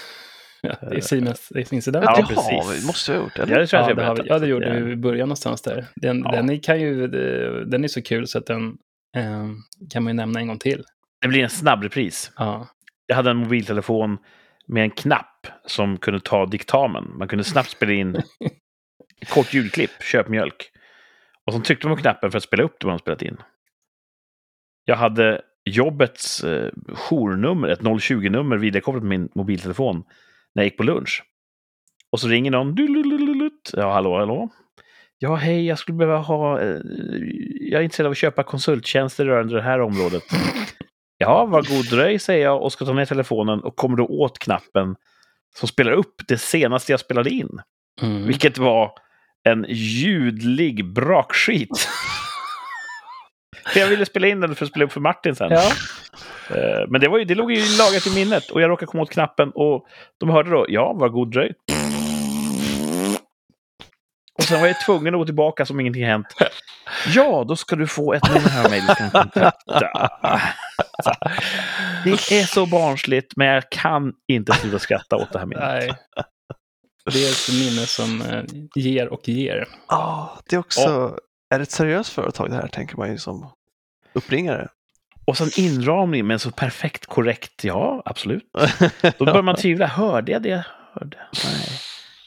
Speaker 3: ja det är Siemens incident.
Speaker 1: Ja,
Speaker 2: Ja,
Speaker 1: precis.
Speaker 2: vi måste ha gjort
Speaker 1: Ja,
Speaker 2: det.
Speaker 1: det tror jag
Speaker 3: Ja,
Speaker 1: att
Speaker 3: det,
Speaker 1: jag
Speaker 3: har vi, ja, det gjorde
Speaker 1: Ja.
Speaker 3: vi i början någonstans där. Den,
Speaker 1: Ja.
Speaker 3: den, är, kan ju, eh, den är så kul så att den eh, kan man ju nämna en gång till.
Speaker 1: Det blir en snabb repris.
Speaker 3: Ja.
Speaker 1: Jag hade en mobiltelefon med en knapp som kunde ta diktamen. Man kunde snabbt spela in kort ljudklipp, köp mjölk. Och så tryckte man på knappen för att spela upp det man spelat in. Jag hade jobbets eh, journummer, ett 020-nummer vidarekopplat på min mobiltelefon när jag gick på lunch. Och så ringer någon. Ja, hallå, hallå. Ja, hej, jag skulle behöva ha... Eh, jag är intresserad av att köpa konsulttjänster rörande det här området. Ja, var god dröj, säger jag och ska ta ner telefonen och kommer då åt knappen som spelar upp det senaste jag spelade in.
Speaker 3: Mm.
Speaker 1: Vilket var en ljudlig brakskit. För jag ville spela in den för att spela upp för Martin sen.
Speaker 3: Ja.
Speaker 1: Eh, Men det, var ju, det låg ju lagrat i minnet och jag råkade komma åt knappen och de hörde då, ja, var god dröj. Och sen var jag tvungen att gå tillbaka som ingenting hänt. Ja, då ska du få ett nummer här av mig du kan kontakta. Det är så barnsligt, men jag kan inte sluta skratta åt det här minnet.
Speaker 3: Nej. Det är ett minne som eh, ger och ger.
Speaker 2: Ja, det är också... Är det ett seriöst företag det här, tänker man ju som uppringare.
Speaker 1: Och sen inramning med en så perfekt korrekt, ja, absolut. Då börjar man tvivla, hörde jag det jag hörde? Nej,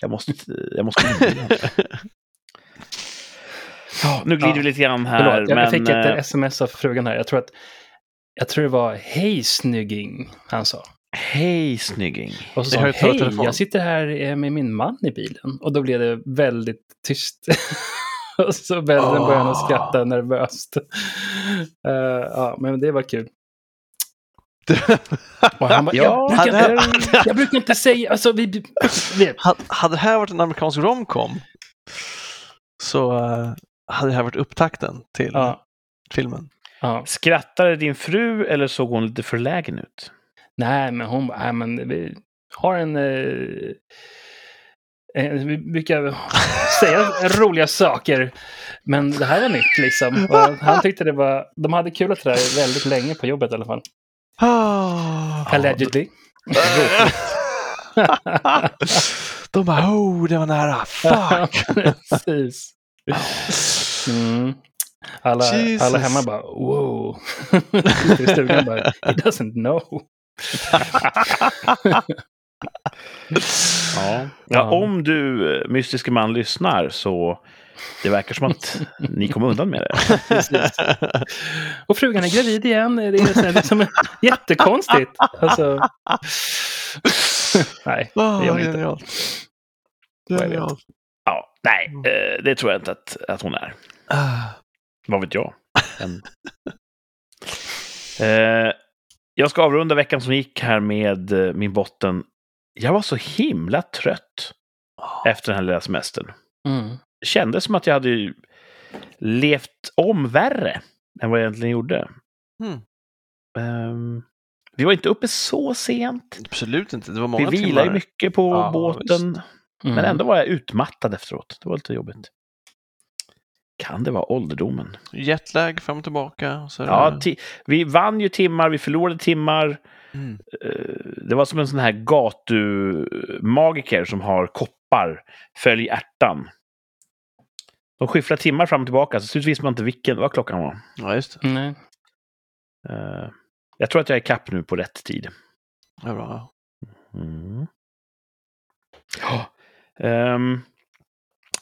Speaker 1: jag måste, jag måste. Ja, nu glider
Speaker 3: Ja.
Speaker 1: vi lite grann här,
Speaker 3: Förlåt, jag
Speaker 1: men...
Speaker 3: fick ett
Speaker 1: eh,
Speaker 3: sms av frugan här. Jag tror att jag tror det var hej snygging, han sa.
Speaker 1: Hej snygging.
Speaker 3: Och så sa
Speaker 2: jag
Speaker 3: hej,
Speaker 2: telefon."
Speaker 3: jag sitter här eh, med min man i bilen. Och då blev det väldigt tyst. och så började den började
Speaker 2: Ah.
Speaker 3: skratta nervöst. Eh, ja, men det var kul. Han bara,
Speaker 1: Ja,
Speaker 3: jag, brukar inte, jag brukar inte säga, alltså vi, vet,
Speaker 2: Hade- det här varit en amerikansk romcom så, eh, hade det här varit upptakten till
Speaker 3: Ja.
Speaker 2: filmen?
Speaker 3: ja.
Speaker 1: Skrattade din fru eller såg hon lite förlägen ut?
Speaker 3: Nej, men hon bara, "Nej, men vi har en... Eh, vi brukar säga roliga saker, men det här är nytt liksom. Och han tyckte det var... De hade kul åt det där väldigt länge på jobbet i alla fall.
Speaker 2: Ah.
Speaker 3: Allegedly.
Speaker 2: De bara oh, det var nära. Fuck!
Speaker 3: Precis. Mm. Alla,
Speaker 2: Jesus.
Speaker 3: alla hemma bara wow. I stugan bara, he doesn't know.
Speaker 1: Ja.
Speaker 3: Ja.
Speaker 1: Om du, eh, mystiske man, lyssnar så det verkar som att ni kom undan med det.
Speaker 3: Precis. Och frugan är gravid igen. Det är liksom jättekonstigt. Alltså, nej,
Speaker 2: Ah,
Speaker 3: det gör hon inte.
Speaker 2: genialt.
Speaker 1: Ja, nej, eh, det tror jag inte att, att hon är.
Speaker 2: Ah.
Speaker 1: Vad vet jag? Men... eh, jag ska avrunda veckan som gick här med min botten. Jag var så himla trött efter den här lilla semestern.
Speaker 3: Mm.
Speaker 1: Det kändes som att jag hade ju levt om värre än vad jag egentligen gjorde.
Speaker 2: Mm.
Speaker 1: Ehm, vi var inte uppe så sent.
Speaker 2: Absolut inte. Det var
Speaker 1: Vi
Speaker 2: många
Speaker 1: vilade
Speaker 2: timmar.
Speaker 1: ju mycket på
Speaker 2: Ja,
Speaker 1: båten.
Speaker 3: Mm.
Speaker 1: Men ändå var jag utmattad efteråt. Det var lite jobbigt. Kan det vara ålderdomen?
Speaker 2: Jetlag fram och tillbaka.
Speaker 1: Ja,
Speaker 2: det-
Speaker 1: vi vann ju timmar, vi förlorade timmar.
Speaker 2: Mm.
Speaker 1: Eh, Det var som en sån här gatumagiker som har koppar. Följ ärtan. De skifflar timmar fram och tillbaka, så till slut visste man inte vilken, vad klockan var.
Speaker 2: ja, just det.
Speaker 3: Nej.
Speaker 1: Eh, Jag tror att jag är kapp nu på rätt tid.
Speaker 2: Ja, bra.
Speaker 1: Mm. Ja. Ehm,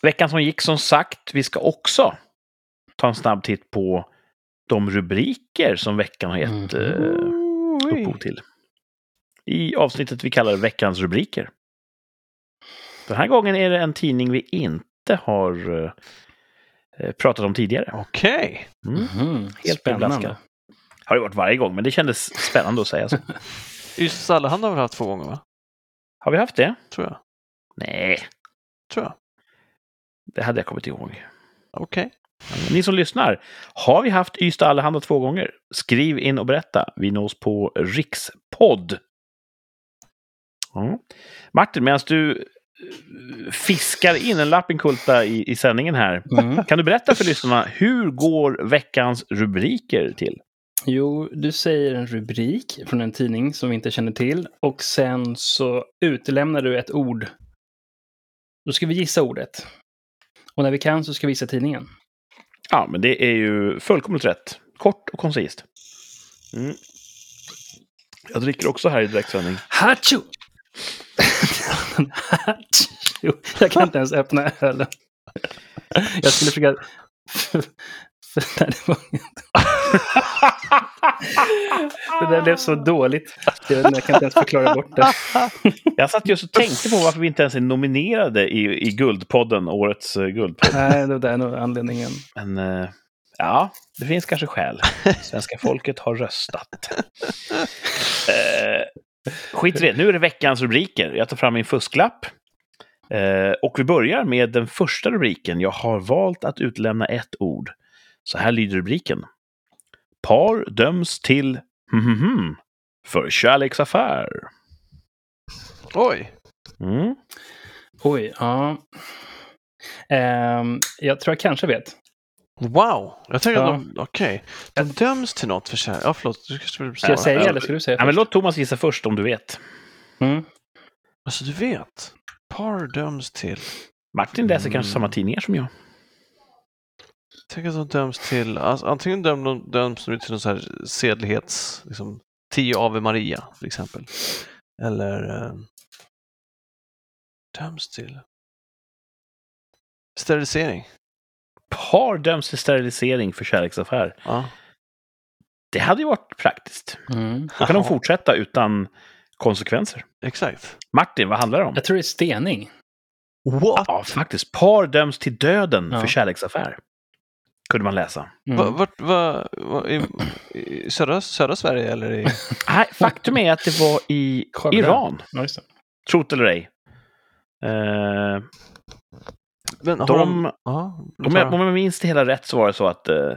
Speaker 1: veckan som gick, som sagt, vi ska också ta en snabb titt på de rubriker som veckan har gett
Speaker 3: Mhm.
Speaker 1: Upphov till. I avsnittet vi kallar veckans rubriker. Den här gången är det en tidning vi inte har eh, pratat om tidigare.
Speaker 2: Okej.
Speaker 1: Mm.
Speaker 3: Mhm.
Speaker 1: Helt
Speaker 3: Spännande.
Speaker 1: Har det varit varje gång, men det kändes spännande att säga så.
Speaker 2: Ystad Allehanda har vi haft två gånger, va?
Speaker 1: Har vi haft det?
Speaker 2: Tror jag.
Speaker 1: Nej,
Speaker 2: Tror jag.
Speaker 1: det hade jag kommit ihåg.
Speaker 2: Okej.
Speaker 1: Ni som lyssnar, har vi haft Ystad Allehanda två gånger? Skriv in och berätta. Vi nås på rikspodd. Ja. Martin, medan du eh, fiskar in en lappinkulta i, i sändningen här.
Speaker 3: Mm.
Speaker 1: Kan du berätta för lyssnarna, hur går veckans rubriker till?
Speaker 3: Jo, du säger en rubrik från en tidning som vi inte känner till och sen så utelämnar du ett ord. Då ska vi gissa ordet. Och när vi kan så ska vi gissa tidningen.
Speaker 1: Ja, men det är ju fullkomligt rätt. Kort och koncist. Mm. Jag dricker också här i direktsändning.
Speaker 3: Hachu! Jag kan inte ens öppna ölen. Jag skulle försöka... Nej, det, var... det där blev så dåligt. Jag, jag kan inte ens förklara bort det.
Speaker 1: Jag satt just och tänkte på varför vi inte ens är nominerade i, i Guldpodden, årets uh, Guldpodd.
Speaker 3: Nej, det där är nog anledningen.
Speaker 1: Men eh, ja, det finns kanske skäl. Svenska folket har röstat. Eh, skit i det, nu är det veckans rubriker. Jag tar fram min fusklapp. Eh, och vi börjar med den första rubriken. Jag har valt att utlämna ett ord. Så här lyder rubriken. Par döms till för kärleksaffär.
Speaker 2: Oj.
Speaker 1: Mm.
Speaker 3: Oj, ja. Ehm, jag tror jag kanske vet.
Speaker 2: Wow. Jag tänker
Speaker 3: Ja.
Speaker 2: att de... Okej. De döms till något för kärlek. Ja, förlåt. Du kanske vill
Speaker 3: Ska jag säga eller ska du säga
Speaker 1: Ja, men låt Thomas gissa först om du vet.
Speaker 3: Mm.
Speaker 2: Alltså, du vet. Par döms till...
Speaker 1: Martin läser kanske
Speaker 2: Mm.
Speaker 1: samma tidningar som jag.
Speaker 2: Tänk att de döms till... Alltså, antingen döm, de, döms de till någon så här sedlighets... Liksom, tio Ave Maria, till exempel. Eller... Eh, döms till... Sterilisering.
Speaker 1: Par döms till sterilisering för kärleksaffär.
Speaker 2: Ja.
Speaker 1: Det hade ju varit praktiskt.
Speaker 3: Mm.
Speaker 1: Då kan de fortsätta utan konsekvenser.
Speaker 2: Exakt.
Speaker 1: Martin, vad handlar det om?
Speaker 3: Jag tror det är stening.
Speaker 2: What?
Speaker 1: Ja, faktiskt. Par döms till döden
Speaker 3: Ja.
Speaker 1: för kärleksaffär. Kunde man läsa.
Speaker 3: Mm.
Speaker 2: Va, vart, va, va, i, i södra, södra Sverige eller i...
Speaker 1: Nej, faktum är att det var i
Speaker 3: Skövde.
Speaker 1: Iran.
Speaker 3: Ja.
Speaker 1: Trot eller ej. Eh,
Speaker 2: Men
Speaker 1: De,
Speaker 2: de... Ja,
Speaker 1: om, jag, om jag minns det hela rätt så var det så att eh,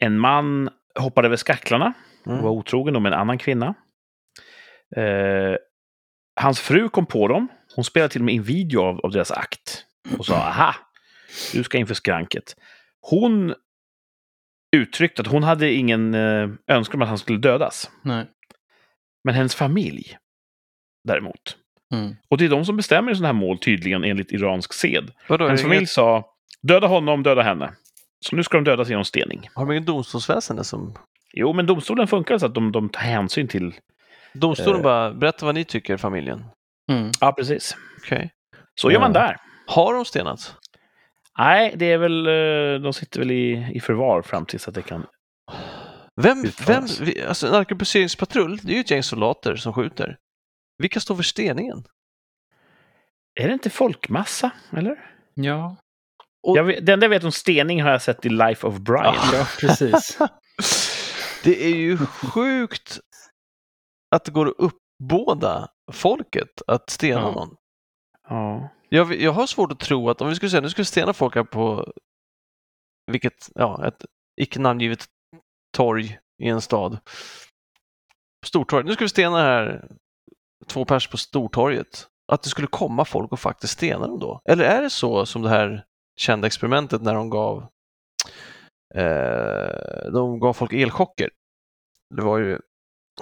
Speaker 1: en man hoppade över skacklarna och
Speaker 2: Mm.
Speaker 1: var otrogen med en annan kvinna. Eh, hans fru kom på dem. Hon spelade till och med in video av, av deras akt och sa aha, du ska inför skranket. Hon uttryckte att hon hade ingen eh, önskan om att han skulle dödas.
Speaker 3: Nej.
Speaker 1: Men hennes familj däremot.
Speaker 3: Mm.
Speaker 1: Och det är de som bestämmer i sådana här mål tydligen enligt iransk sed.
Speaker 2: Vadå,
Speaker 1: Hennes familj
Speaker 2: inget,
Speaker 1: sa döda honom, döda henne. Så nu ska de dödas genom stening.
Speaker 2: har de ingen domstolsväsende som...
Speaker 1: Jo, men domstolen funkar så att de, de tar hänsyn till...
Speaker 2: Domstolen
Speaker 1: Eh.
Speaker 2: bara, berätta vad ni tycker, familjen.
Speaker 3: Mm.
Speaker 1: Ja, precis.
Speaker 2: Okej.
Speaker 1: Så gör man där.
Speaker 2: Har de stenat?
Speaker 1: Nej, det är väl... eh, De sitter väl i, i förvar fram tills att det kan...
Speaker 2: Vem, vem, alltså en arkebuseringspatrull, det är ju ett gäng soldater som skjuter. Vilka står för steningen?
Speaker 1: Är det inte folkmassa, eller?
Speaker 3: Ja.
Speaker 2: Och-
Speaker 1: Jag vet, det enda jag vet om stening har jag sett i Life of Brian.
Speaker 3: ja, precis.
Speaker 2: Det är ju sjukt att det går att uppbåda folket att stena
Speaker 3: Ja.
Speaker 2: någon.
Speaker 1: Ja.
Speaker 2: Jag, jag har svårt att tro att om vi skulle säga nu skulle vi stena folk här på vilket, ja, ett icke namngivet torg i en stad. Stortorget, Nu ska vi stena här två pers på Stortorget. Att det skulle komma folk och faktiskt stena dem då? Eller är det så som det här kända experimentet när de gav eh, de gav folk elchocker. Det var ju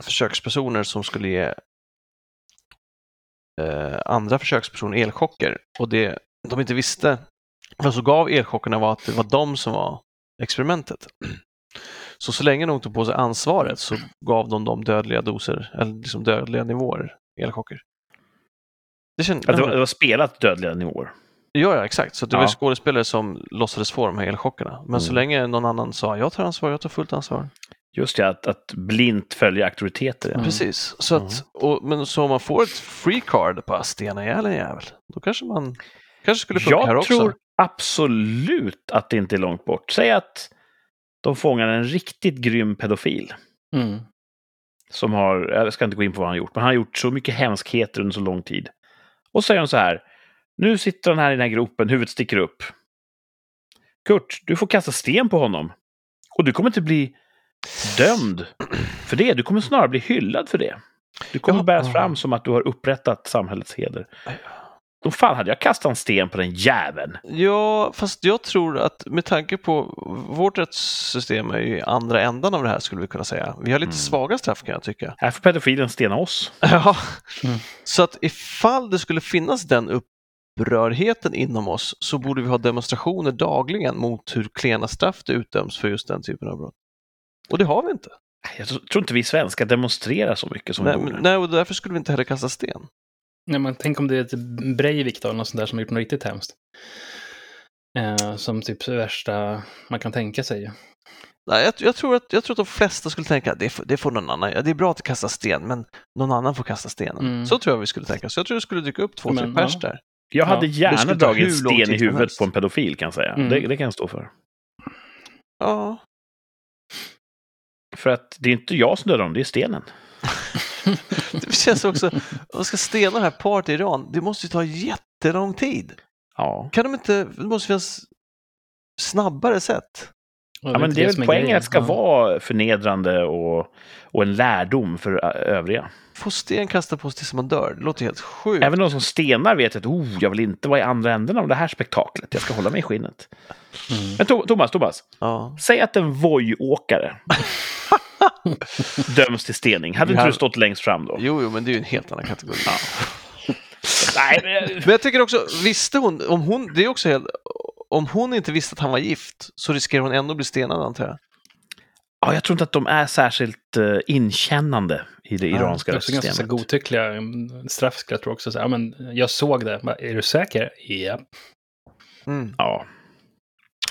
Speaker 2: försökspersoner som skulle ge andra försökspersoner elchocker och det de inte visste, vad som gav elchockerna var att det var de som var experimentet. Så så länge de tog på sig ansvaret så gav de dem dödliga doser, eller liksom dödliga nivåer elchocker. Det kände,
Speaker 1: Att det, var, det var spelat dödliga nivåer.
Speaker 2: Ja, ja, exakt. Så det var
Speaker 1: Ja.
Speaker 2: skådespelare som låtsades få de här elchockerna. Men så
Speaker 1: Mm.
Speaker 2: länge någon annan sa jag tar ansvar, jag tar fullt ansvar.
Speaker 1: Just det, att, att blint följa auktoriteter. Ja.
Speaker 3: Mm.
Speaker 2: Precis. Så att, och, men så om man får ett free card på att stena ihjäl en jävel, då kanske man kanske skulle funka här
Speaker 1: Jag
Speaker 2: också.
Speaker 1: tror absolut att det inte är långt bort. Säg att de fångar en riktigt grym pedofil.
Speaker 3: Mm.
Speaker 1: Som har, jag ska inte gå in på vad han har gjort, men han har gjort så mycket hemskheter under så lång tid. Och säger de så här, nu sitter han här i den här gropen, huvudet sticker upp. Kurt, du får kasta sten på honom. Och du kommer inte bli dömd för det, du kommer snarare bli hyllad för det. Du kommer
Speaker 2: Ja.
Speaker 1: bäras fram som att du har upprättat samhällets heder. Då fan hade jag kastat en sten på den jäveln.
Speaker 2: Ja, fast jag tror att med tanke på vårt rättssystem är ju i andra ändan av det här skulle vi kunna säga. Vi har lite
Speaker 1: Mm.
Speaker 2: svaga straff kan jag tycka.
Speaker 1: Här får pedofilen stena oss.
Speaker 2: Ja.
Speaker 3: Mm.
Speaker 2: Så att ifall det skulle finnas den upprördheten inom oss så borde vi ha demonstrationer dagligen mot hur klena straff det utdöms för just den typen av brott. Och det har vi inte.
Speaker 1: Jag tror inte vi svenskar demonstrerar så mycket som
Speaker 2: Nej,
Speaker 1: vi borde.
Speaker 2: nej, och därför skulle vi inte heller kasta sten.
Speaker 3: Nej, men tänk om det är ett Breivik då, eller något sånt där som har gjort något riktigt hemskt. Eh, som typ det värsta man kan tänka sig.
Speaker 2: Nej, jag, jag, tror att, jag tror att de flesta skulle tänka att det, får- det får någon annan. Ja, det är bra att kasta sten, men någon annan får kasta stenen.
Speaker 3: Mm.
Speaker 2: Så tror jag vi skulle tänka. Så jag tror det skulle dyka upp två, tre pers
Speaker 3: ja.
Speaker 2: där.
Speaker 1: Jag hade gärna
Speaker 2: skulle ta
Speaker 1: dragit sten i huvudet på en pedofil kan jag säga.
Speaker 3: Mm.
Speaker 1: Det, det kan jag stå för.
Speaker 2: Ja,
Speaker 1: För att det är inte jag som dödar dem, det är stenen.
Speaker 2: det känns också, man ska stena det här paret i Iran, det måste ju ta jättelång tid.
Speaker 1: Ja.
Speaker 2: Kan de inte, det måste finnas snabbare sätt.
Speaker 1: Ja, men det är väl poängen att det ska vara förnedrande och, och en lärdom för övriga.
Speaker 2: Få sten kastad på sig tills man dör, det låter helt sjukt.
Speaker 1: Även de som stenar vet att oh, jag vill inte vara i andra änden av det här spektaklet. Jag ska hålla mig i skinnet.
Speaker 3: Mm.
Speaker 1: Men To- Thomas, Thomas,
Speaker 2: Ja.
Speaker 1: säg att en Voi-åkare döms till stening. Hade inte du stått längst fram då?
Speaker 2: Jo, jo, men det är ju en helt annan kategori.
Speaker 1: Nej, men...
Speaker 2: Men jag tycker också, visste hon, om hon, det är också helt, om hon inte visste att han var gift så riskerar hon ändå bli stenad antar jag.
Speaker 1: ja, jag tror inte att de är särskilt uh, inkännande i det
Speaker 2: Nej,
Speaker 1: iranska
Speaker 3: Det är också ganska godtyckliga mm, straff, jag tro också. Så, ja, men jag såg det. Är du säker? Ja.
Speaker 2: Mm.
Speaker 1: Ja,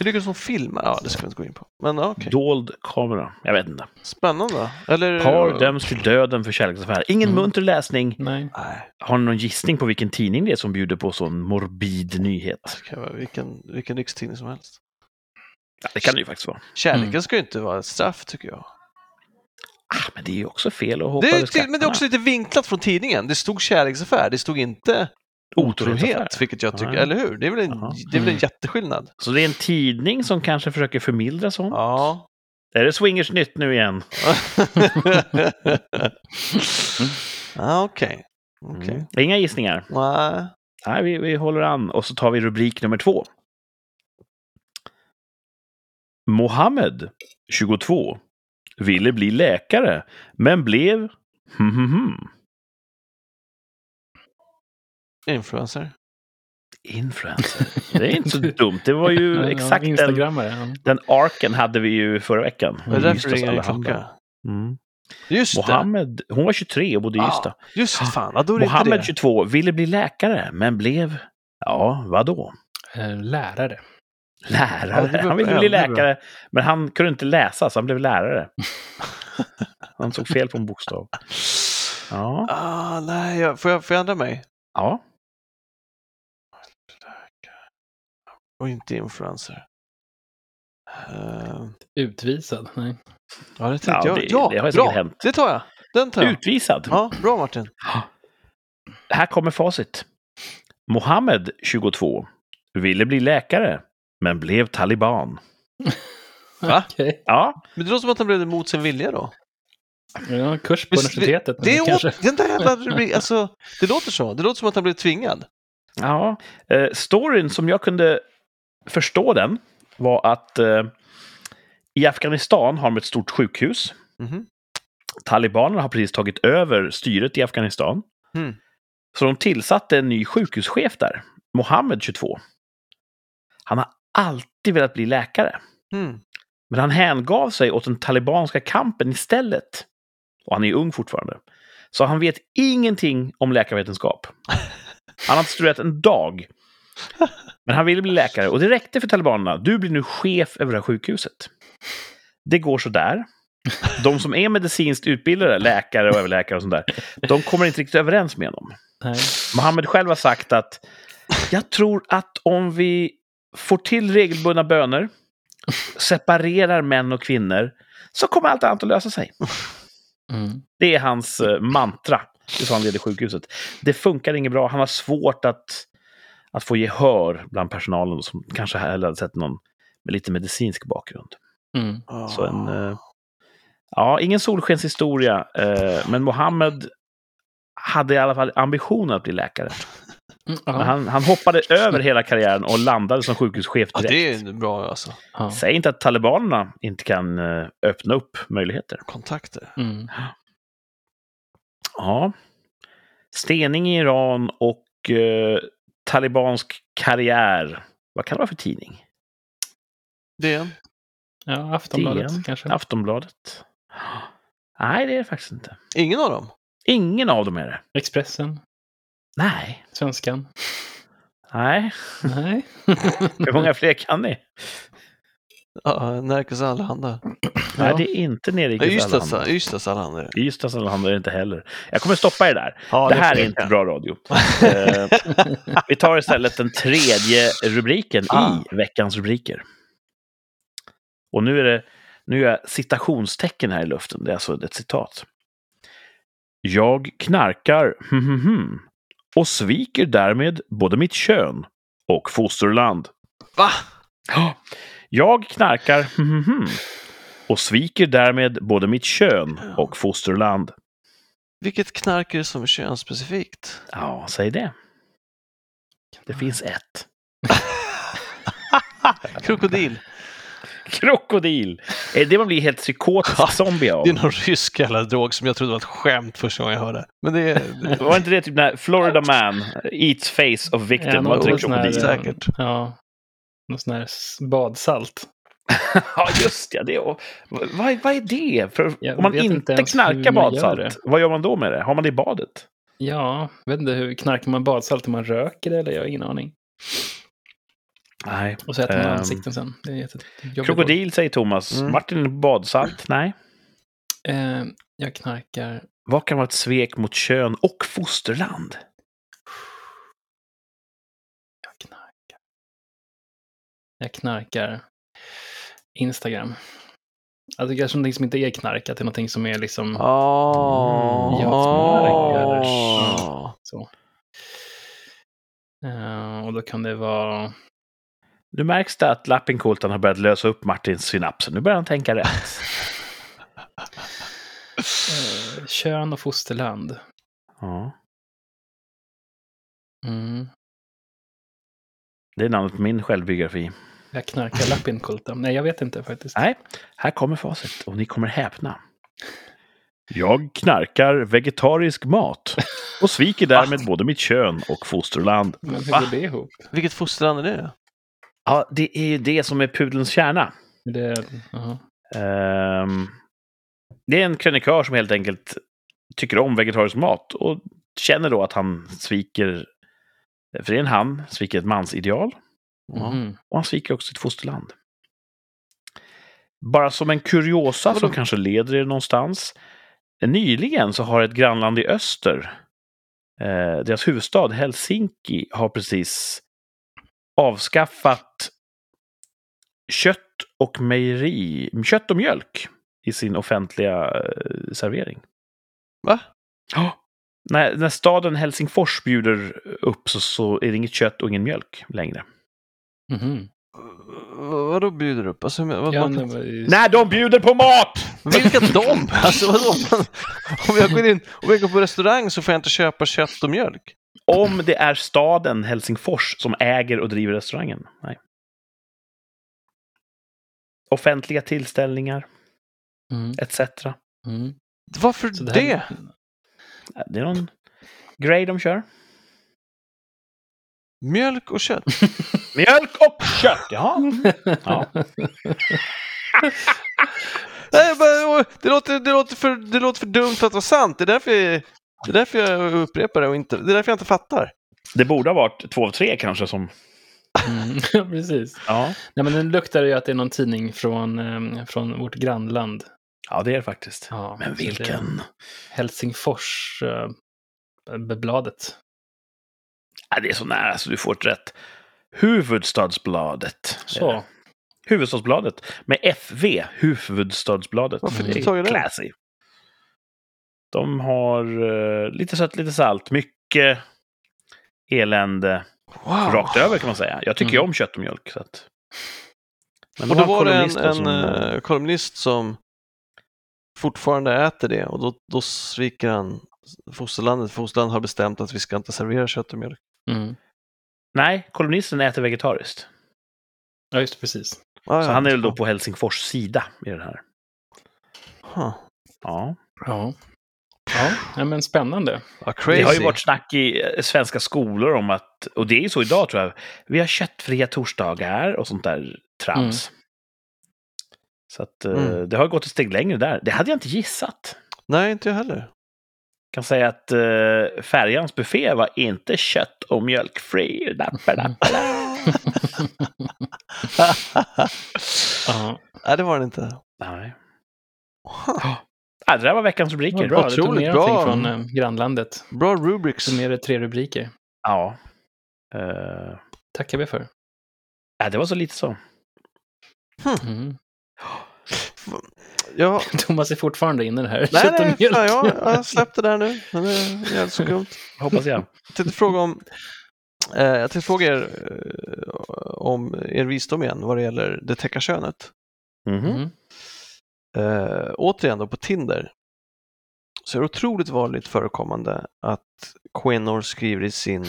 Speaker 2: Hur lyckades hon filma? Ja, det ska vi inte gå in på. Men okej.
Speaker 1: dold kamera. Jag vet inte.
Speaker 2: Spännande. Eller...
Speaker 1: Par döms till döden för kärleksaffär. Ingen
Speaker 3: Mm.
Speaker 1: munter läsning.
Speaker 3: Nej.
Speaker 1: Har ni någon gissning på vilken tidning det är som bjuder på sån morbid nyhet?
Speaker 2: det kan vara vilken, vilken rikstidning som helst.
Speaker 1: Ja, det kan det ju faktiskt vara.
Speaker 2: Kärleken
Speaker 3: Mm.
Speaker 2: ska ju inte vara ett straff tycker jag.
Speaker 1: Ah, men det är ju också fel att hoppa
Speaker 2: Det är, men det är också lite vinklat från tidningen. Det stod kärleksaffär, det stod inte otrohet, vilket jag tycker,
Speaker 1: Nej.
Speaker 2: eller hur? Det är väl en,
Speaker 1: Ja.
Speaker 2: det är väl en
Speaker 3: Mm.
Speaker 2: jätteskillnad?
Speaker 1: Så det är en tidning som kanske försöker förmildra sånt?
Speaker 2: Ja.
Speaker 1: Är det Swingers nytt nu igen?
Speaker 2: ja, okej. Okej.
Speaker 1: Mm. Inga gissningar?
Speaker 2: Nej.
Speaker 1: Nej, vi, vi håller an och så tar vi rubrik nummer två. Mohammed, 22, ville bli läkare, men blev...
Speaker 2: Influencer.
Speaker 1: Influencer. Det är inte så dumt. Det var ju
Speaker 3: Ja,
Speaker 1: exakt den,
Speaker 3: Instagrammare. Ja.
Speaker 1: den arken hade vi ju förra veckan.
Speaker 2: Det är därför det ringer klocka.
Speaker 1: Mm.
Speaker 2: Just det.
Speaker 1: Mohammed, hon var 23 och bodde i Ystad.
Speaker 2: Ja, just fan, ja, då är det
Speaker 1: Mohammed,
Speaker 2: det.
Speaker 1: 22, ville bli läkare, men blev... Ja, vadå?
Speaker 3: Eh, Lärare.
Speaker 1: Lärare.
Speaker 2: Ja,
Speaker 1: han ville bli
Speaker 2: Ja,
Speaker 1: läkare, men han kunde inte läsa, så han blev lärare. han såg fel på en bokstav. Ja.
Speaker 2: Ah, nej, får, jag, får jag ändra mig?
Speaker 1: ja.
Speaker 2: Och inte influencer. Uh,
Speaker 3: Utvisad. Nej.
Speaker 2: ja, det tänkte
Speaker 1: Ja,
Speaker 2: jag.
Speaker 1: det-
Speaker 2: ja,
Speaker 1: det har
Speaker 2: bra.
Speaker 1: hänt.
Speaker 2: Det tar jag. Den tar jag.
Speaker 1: Utvisad.
Speaker 2: Ja, bra Martin.
Speaker 1: Här kommer facit. Mohammed, 22, ville bli läkare, men blev taliban.
Speaker 2: Va?
Speaker 3: Okej.
Speaker 1: Ja,
Speaker 2: Men det låter som att han blev det mot sin vilja då.
Speaker 3: Ja, kurs på
Speaker 2: Visst,
Speaker 3: universitetet.
Speaker 2: Det är
Speaker 3: kanske.
Speaker 2: åt, den där jävla alltså, det låter så. Det låter som att han blev tvingad.
Speaker 1: ja. Eh, storyn som jag kunde förstå den var att eh, i Afghanistan har de ett stort sjukhus.
Speaker 2: Mhm.
Speaker 1: Talibanerna har precis tagit över styret i Afghanistan.
Speaker 2: Mm.
Speaker 1: Så de tillsatte en ny sjukhuschef där, Mohammed 22. Han har alltid velat bli läkare,
Speaker 2: Mm.
Speaker 1: men han hängav sig åt den talibanska kampen istället. Och han är ung fortfarande. Så han vet ingenting om läkarvetenskap. Han har inte studerat en dag. Men han ville bli läkare och det räckte för talibanerna. Du blir nu chef över det här sjukhuset. Det går så där. De som är medicinskt utbildade, läkare och överläkare och sånt där, de kommer inte riktigt överens med honom.
Speaker 3: Nej.
Speaker 1: Mohammed själv har sagt att jag tror att om vi får till regelbundna böner, separerar män och kvinnor, så kommer allt annat att lösa sig.
Speaker 3: Mm.
Speaker 1: Det är hans eh, mantra. Det sa han leder sjukhuset. Det funkar inget bra. Han har svårt att, att få gehör bland personalen som kanske hellre hade sett någon med lite medicinsk bakgrund.
Speaker 3: Mm.
Speaker 1: Så en, eh, ja, ingen solskenshistoria, eh, men Mohammed hade i alla fall ambitionen att bli läkare.
Speaker 3: Mm.
Speaker 1: Men
Speaker 3: Ja.
Speaker 1: han, han hoppade över hela karriären och landade som sjukhuschef
Speaker 2: Ja,
Speaker 1: direkt.
Speaker 2: det är bra alltså.
Speaker 3: Ja.
Speaker 1: Säg inte att talibanerna inte kan eh, öppna upp möjligheter.
Speaker 2: Kontakter.
Speaker 3: Mm.
Speaker 1: Ja. Stening i Iran och eh, talibansk karriär. Vad kan det vara för tidning?
Speaker 2: Det.
Speaker 3: ja, Aftonbladet
Speaker 1: DN?
Speaker 3: kanske.
Speaker 1: Aftonbladet? Nej, det är det faktiskt inte.
Speaker 2: Ingen av dem.
Speaker 1: Ingen av dem är det.
Speaker 3: Expressen.
Speaker 1: Nej.
Speaker 3: Svenskan.
Speaker 1: Nej.
Speaker 3: Nej.
Speaker 1: Hur många fler kan ni?
Speaker 2: Ja, Närkes Allehanda.
Speaker 1: Nej, det är inte
Speaker 2: Ja,
Speaker 1: Nerikes
Speaker 2: Ystads
Speaker 1: Allehanda.
Speaker 2: Ystads Allehanda.
Speaker 1: Ystads Allehanda är det inte heller. Jag kommer stoppa er där.
Speaker 2: Ja,
Speaker 1: det här
Speaker 2: får
Speaker 1: är inte bra radio. Eh, vi tar istället den tredje rubriken
Speaker 2: Ah.
Speaker 1: i veckans rubriker. Och nu är det nu är jag citationstecken här i luften. Det är alltså ett citat. Jag knarkar hm, hm, hm, och sviker därmed både mitt kön och fosterland.
Speaker 2: Va?
Speaker 1: Ja, Jag knarkar och sviker därmed både mitt kön och fosterland.
Speaker 2: Vilket knark är det som är könsspecifikt?
Speaker 1: Ja, säg det. Det finns ett.
Speaker 2: Krokodil.
Speaker 1: Krokodil! Är det man blir helt psykotisk zombie av?
Speaker 2: Det är någon rysk jävla drog som jag trodde var ett skämt första gången jag hörde. Men det är...
Speaker 1: Var inte det typ när Florida man eats face of victim?
Speaker 3: Ja,
Speaker 1: var inte det krokodil?
Speaker 2: Säkert.
Speaker 3: Ja. Någon sån här badsalt.
Speaker 1: ja, just ja. Det, och, vad, vad är det? För,
Speaker 3: Jag
Speaker 1: om man inte,
Speaker 3: inte
Speaker 1: knarkar
Speaker 3: gör
Speaker 1: badsalt,
Speaker 3: det.
Speaker 1: vad gör man då med det? Har man det i badet?
Speaker 3: Ja, vet inte hur knarkar man badsalt om man röker det eller jag har ingen aning.
Speaker 1: Nej.
Speaker 3: Och så äter man
Speaker 1: Ehm,
Speaker 3: ansikten sen. Det är jättejobbigt.
Speaker 1: Krokodil säger Thomas.
Speaker 2: Mm.
Speaker 1: Martin badsalt? Nej.
Speaker 3: Eh, jag knarkar...
Speaker 1: Vad kan vara ett svek mot kön och fosterland?
Speaker 3: Jag knarkar. Jag knarkar Instagram. Alltså kanske någonting som inte är knark, att det är någonting som är liksom
Speaker 2: Oh.
Speaker 3: Jag knarkar.
Speaker 2: Oh.
Speaker 3: så. Eh, och då kan det vara...
Speaker 1: Nu märks det att Lappinkultan har börjat lösa upp Martins synapser. Nu börjar han tänka rätt.
Speaker 3: Eh, kön och fosterland.
Speaker 1: Ja.
Speaker 3: Mm.
Speaker 1: Det är namnet på min självbiografi.
Speaker 3: Jag knarkar Lappinkulta. Nej, jag vet inte faktiskt.
Speaker 1: Nej, här kommer facit och ni kommer häpna. Jag knarkar vegetarisk mat och sviker därmed både mitt kön och fosterland.
Speaker 3: Men hur går det ihop?
Speaker 2: Vilket fosterland är det?
Speaker 1: Ja, det är ju det som är pudelns kärna.
Speaker 3: Är Det, jaha.
Speaker 1: Ehm, det är en krönikör som helt enkelt tycker om vegetarisk mat och känner då att han sviker, för det är en han, sviker ett mansideal
Speaker 3: Mhm.
Speaker 1: och han sviker också sitt fosterland. Bara som en kuriosa som kanske leder er någonstans. Nyligen så har ett grannland i öster, eh, deras huvudstad Helsinki, har precis avskaffat kött och mejeri, kött och mjölk i sin offentliga eh, servering.
Speaker 2: Va?
Speaker 1: Ja. När, när staden Helsingfors bjuder upp så, så är det inget kött och ingen mjölk längre.
Speaker 3: Mhm.
Speaker 2: Vadå bjuder upp? Alltså, men vad,
Speaker 3: Ja,
Speaker 2: vad,
Speaker 3: det var ju-
Speaker 1: När de bjuder på mat!
Speaker 2: vilka de? Alltså, vadå? Om jag går in om jag går på restaurang så får jag inte köpa kött och mjölk.
Speaker 1: Om det är staden Helsingfors som äger och driver restaurangen. Nej. Offentliga tillställningar,
Speaker 3: Mm.
Speaker 1: etc.
Speaker 3: Mm.
Speaker 2: Varför
Speaker 3: Så
Speaker 2: det?
Speaker 3: här-
Speaker 1: Det är någon grej de kör.
Speaker 2: Mjölk och kött?
Speaker 1: Mjölk och kött, ja. ja.
Speaker 2: Nej, åh, det, låter, det, låter för, det låter för dumt för att vara sant. Det är därför jag, det är därför jag upprepar det och inte, det är därför jag inte fattar.
Speaker 1: Det borde ha varit två av tre kanske som...
Speaker 3: Mm. Ja, precis.
Speaker 1: Ja,
Speaker 3: Nej, men den luktar ju att det är någon tidning från, eh, från vårt grannland.
Speaker 1: ja det är det faktiskt.
Speaker 3: Ja,
Speaker 1: Men vilken?
Speaker 3: Helsingfors eh, bladet.
Speaker 1: Ja, det är så nära så du får ett rätt. Huvudstadsbladet.
Speaker 3: Så.
Speaker 1: Eh, Huvudstadsbladet. Med FV, Huvudstadsbladet.
Speaker 2: Varför
Speaker 1: det är
Speaker 2: det?
Speaker 1: classy. De har eh, lite sött, lite salt. Mycket elände
Speaker 2: Wow.
Speaker 1: rakt över kan man säga. Jag tycker ju
Speaker 3: Mm.
Speaker 1: om kött och mjölk. Så att... Men
Speaker 2: Och då
Speaker 1: har
Speaker 2: var det en, en
Speaker 1: som,
Speaker 2: eh, kolumnist som fortfarande äter det och då, då sviker han fosterlandet. Fosterlandet har bestämt att vi ska inte servera kött och mjölk.
Speaker 3: Mm.
Speaker 1: Nej, kolumnisten äter vegetariskt.
Speaker 3: Ja, just det, precis.
Speaker 2: Ah,
Speaker 1: Så
Speaker 2: ja.
Speaker 1: han är väl då på Helsingfors sida i det här.
Speaker 2: Huh.
Speaker 1: Ja.
Speaker 3: Ja. Ja, men spännande.
Speaker 2: Ja, crazy.
Speaker 1: Det har ju varit snack i eh, svenska skolor om att, och det är ju så idag tror jag, vi har köttfria torsdagar och sånt där trams. Så att eh,
Speaker 2: Mm.
Speaker 1: det har gått ett steg längre där. Det hade jag inte gissat.
Speaker 2: Nej, inte jag heller.
Speaker 1: Kan säga att uh, Färjans buffé var inte kött och mjölkfri.
Speaker 3: Ja,
Speaker 2: Nej, det var det inte.
Speaker 1: Nej. Ja, det där var veckans rubriker.
Speaker 3: bra. Du tog
Speaker 2: Otroligt bra.
Speaker 3: någonting från eh, grannlandet.
Speaker 2: Bra rubrics.
Speaker 3: Så med tre rubriker.
Speaker 1: Ja. Eh,
Speaker 3: Tackar vi för.
Speaker 1: ja, det var så lite så.
Speaker 3: Mm.
Speaker 2: Ja,
Speaker 3: Thomas är fortfarande inne i det här.
Speaker 2: nej, nej, fan, jag, jag släppte det här nu. Men det är jävligt skumt.
Speaker 1: Hoppas jag.
Speaker 2: Jag tänkte fråga om eh, jag tänkte fråga er eh, om er visdom igen vad det gäller det täcka könet.
Speaker 1: Mhm.
Speaker 3: Mm.
Speaker 2: Eh, återigen då på Tinder så är det otroligt vanligt förekommande att kvinnor skriver i sin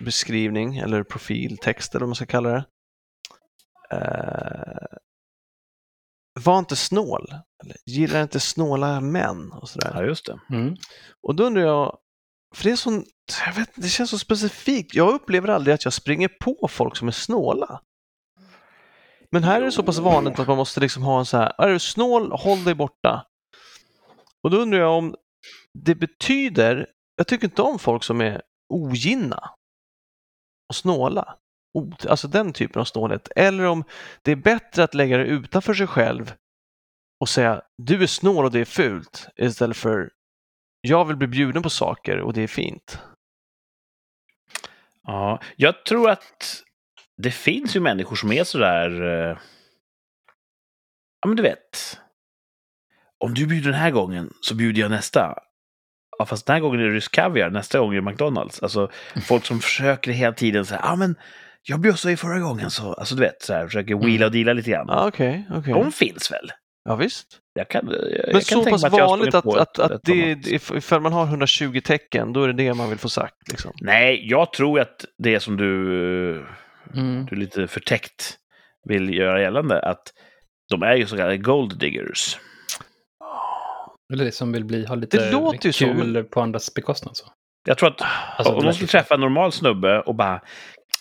Speaker 2: beskrivning eller profiltext eller vad man ska kalla det. Eh, var inte snål. Eller, gillar inte snåla män och sådär.
Speaker 1: Ja, just det.
Speaker 3: Mm.
Speaker 2: Och då undrar jag, för det är sån, jag vet, det känns så specifikt. Jag upplever aldrig att jag springer på folk som är snåla. Men här är det så pass vanligt att man måste liksom ha en så här, är du snål, håll dig borta. Och då undrar jag om det betyder, jag tycker inte om folk som är oginna och snåla. Alltså den typen av snålhet. Eller om det är bättre att lägga det utanför sig själv och säga du är snål och det är fult istället för jag vill bli bjuden på saker och det är fint.
Speaker 1: Ja, jag tror att det finns ju människor som är sådär... eh, Ja, men du vet. Om du bjuder den här gången så bjuder jag nästa. Ja, fast den här gången är det rysk kaviar, nästa gång är det McDonalds. Alltså folk som försöker hela tiden säga, ja ah, men jag bjussade ju förra gången så, alltså du vet, så här, försöker wheela och deala lite grann.
Speaker 2: Ja, okej, okej.
Speaker 1: De finns väl?
Speaker 2: Ja, visst.
Speaker 1: Jag kan, jag,
Speaker 2: Men
Speaker 1: jag
Speaker 2: så
Speaker 1: kan
Speaker 2: pass vanligt att, att, att
Speaker 1: ett
Speaker 2: det, ifall man har 120 tecken, då är det det man vill få sagt. Liksom.
Speaker 1: Nej, jag tror att det som du,
Speaker 3: Mm.
Speaker 1: du lite förtäckt vill göra gällande, att de är ju så kallade gold diggers.
Speaker 3: Eller det som vill bli, ha lite
Speaker 2: Det låter ju så,
Speaker 3: kul på andras bekostnad. Så.
Speaker 1: Jag tror att
Speaker 3: Alltså,
Speaker 1: om de skulle träffa en normal snubbe och bara,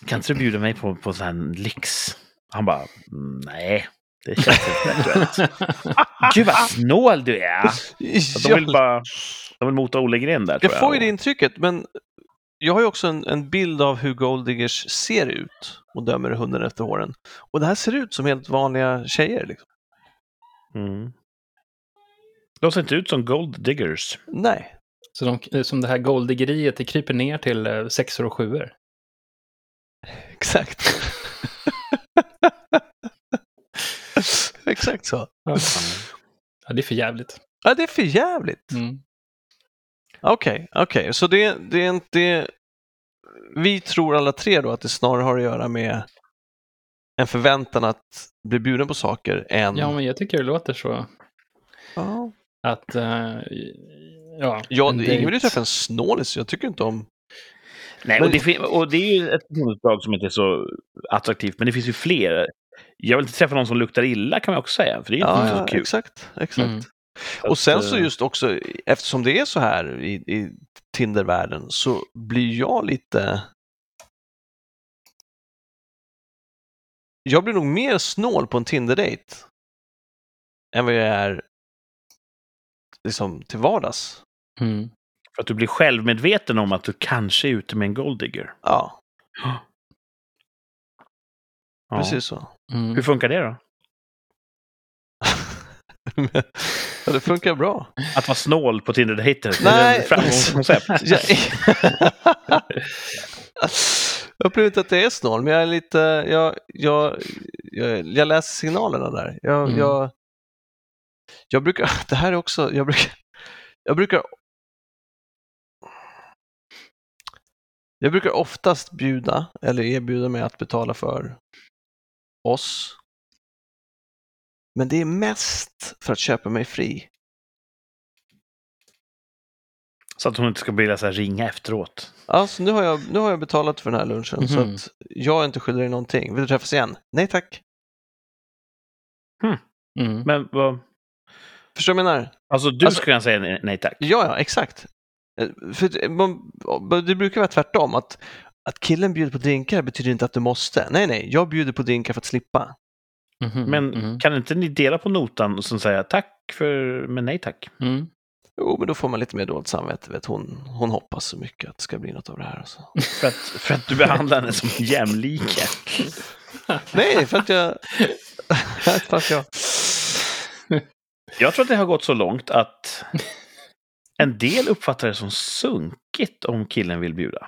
Speaker 1: kan inte du bjuda mig på, på sån här lyx? Han bara, "Mm, nej, det känns inte aktuellt. Gud vad snål du är! De vill bara, de vill mota Olle Gren där tror
Speaker 2: Jag
Speaker 1: jag.
Speaker 2: får ju det intrycket, men jag har ju också en, en bild av hur golddiggers ser ut och dömer hunden efter håren. Och det här ser ut som helt vanliga tjejer. Liksom.
Speaker 1: Mm. De ser inte ut som gold diggers.
Speaker 2: Nej,
Speaker 3: Så de, som det här golddiggeriet, det kryper ner till eh, sexor och sjuor.
Speaker 2: exakt. exakt så.
Speaker 3: Ja, det är för jävligt.
Speaker 2: Ja, det är för jävligt.
Speaker 3: Mm.
Speaker 2: Okej, okej, så det, det är inte... Vi tror alla tre då att det snarare har att göra med en förväntan att bli bjuden på saker än...
Speaker 3: Ja, men jag tycker det låter så.
Speaker 2: Ja.
Speaker 3: Att, eh, ja,
Speaker 2: Ja,
Speaker 3: en
Speaker 2: ingen vill ju träffa en snålis, jag tycker inte om...
Speaker 1: Nej,
Speaker 2: Men-
Speaker 1: och, det, och det är ju ett personuppdrag som inte är så attraktivt, men det finns ju fler. Jag vill inte träffa någon som luktar illa kan man också säga, för det är ju
Speaker 2: Ja,
Speaker 1: inte
Speaker 2: ja
Speaker 1: så kul.
Speaker 2: exakt. exakt.
Speaker 3: Mm.
Speaker 2: Och sen så
Speaker 1: eh,
Speaker 2: just också, eftersom det är så här i, i Tinder-världen så blir jag lite... Jag blir nog mer snål på en Tinder-date än vad jag är liksom till vardags.
Speaker 3: Mm.
Speaker 1: För att du blir självmedveten om att du kanske är ute med en golddigger.
Speaker 2: Ja,
Speaker 1: Ja.
Speaker 2: precis så.
Speaker 3: Mm.
Speaker 1: Hur funkar det då?
Speaker 2: ja, det funkar bra.
Speaker 1: Att vara snål på Tinder-dejter?
Speaker 2: Nej.
Speaker 1: Är framgångskoncept?
Speaker 2: Jag, jag upplever inte att det är snål, men jag är lite, jag, jag, jag, jag läser signalerna där. Jag,
Speaker 3: Mm.
Speaker 2: jag, jag brukar, det här är också, jag brukar, jag brukar jag brukar oftast bjuda eller erbjuda mig att betala för oss. Men det är mest för att köpa mig fri.
Speaker 1: Så att hon inte ska vilja så här ringa efteråt.
Speaker 2: Alltså nu har jag, nu har jag betalat för den här lunchen så
Speaker 3: Mhm.
Speaker 2: att jag är inte skyldig dig någonting. Vill du träffas igen? Nej tack.
Speaker 3: Mm.
Speaker 1: Men vad...
Speaker 2: Förstår du vad jag menar?
Speaker 1: Alltså du
Speaker 2: Alltså-
Speaker 1: ska kunna säga nej, nej tack.
Speaker 2: Ja, ja, exakt. Eh, För det- man, det brukar vara tvärtom, att, att killen bjuder på drinkar betyder inte att du måste. Nej, nej, jag bjuder på drinkar för att slippa.
Speaker 3: Mhm.
Speaker 1: Men
Speaker 3: Mm.
Speaker 1: kan inte ni dela på notan och sen säga tack för, men nej tack?
Speaker 3: Mm.
Speaker 2: Jo, men då får man lite mer dåligt samvete. Vet, hon, hon hoppas så mycket att det ska bli något av det här. Alltså.
Speaker 1: För att, för att du behandlar henne som jämlike.
Speaker 2: Nej, för att jag... för att jag...
Speaker 1: Jag tror att det har gått så långt att en del uppfattar det som sunkigt om killen vill bjuda.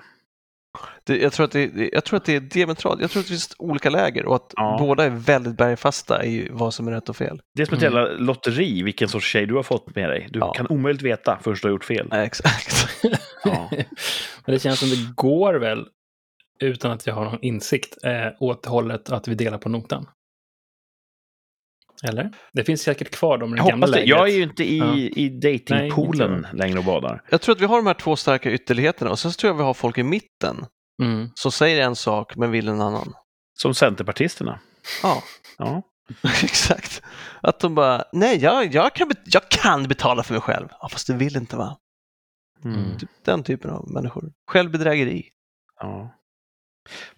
Speaker 2: Det, jag, tror att det, jag tror att det är diametralt. Jag tror att det finns olika läger och att
Speaker 1: Ja.
Speaker 2: båda är väldigt bergfasta i vad som är rätt och fel.
Speaker 1: Det är som ett
Speaker 3: Mm.
Speaker 1: jävla lotteri vilken sorts tjej du har fått med dig. Du
Speaker 2: Ja.
Speaker 1: kan omöjligt veta förrän du har gjort fel.
Speaker 2: Nej, exakt.
Speaker 3: Men det känns som det går väl, utan att jag har någon insikt, eh, åt hållet att vi delar på notan. Eller? Det finns säkert kvar de
Speaker 1: Jag
Speaker 3: gamla läget.
Speaker 1: Jag är ju inte i,
Speaker 3: Ja.
Speaker 1: i datingpoolen längre och badar.
Speaker 2: Jag tror att vi har de här två starka ytterligheterna och sen så tror jag vi har folk i mitten
Speaker 3: Mm.
Speaker 2: som säger en sak men vill en annan.
Speaker 1: Som Centerpartisterna.
Speaker 2: Ja,
Speaker 1: Ja.
Speaker 2: exakt. Att de bara, nej, jag, jag, kan, jag kan betala för mig själv. Ja, fast du vill inte va?
Speaker 1: Mm.
Speaker 2: Typ Den typen av människor. Självbedrägeri.
Speaker 1: ja.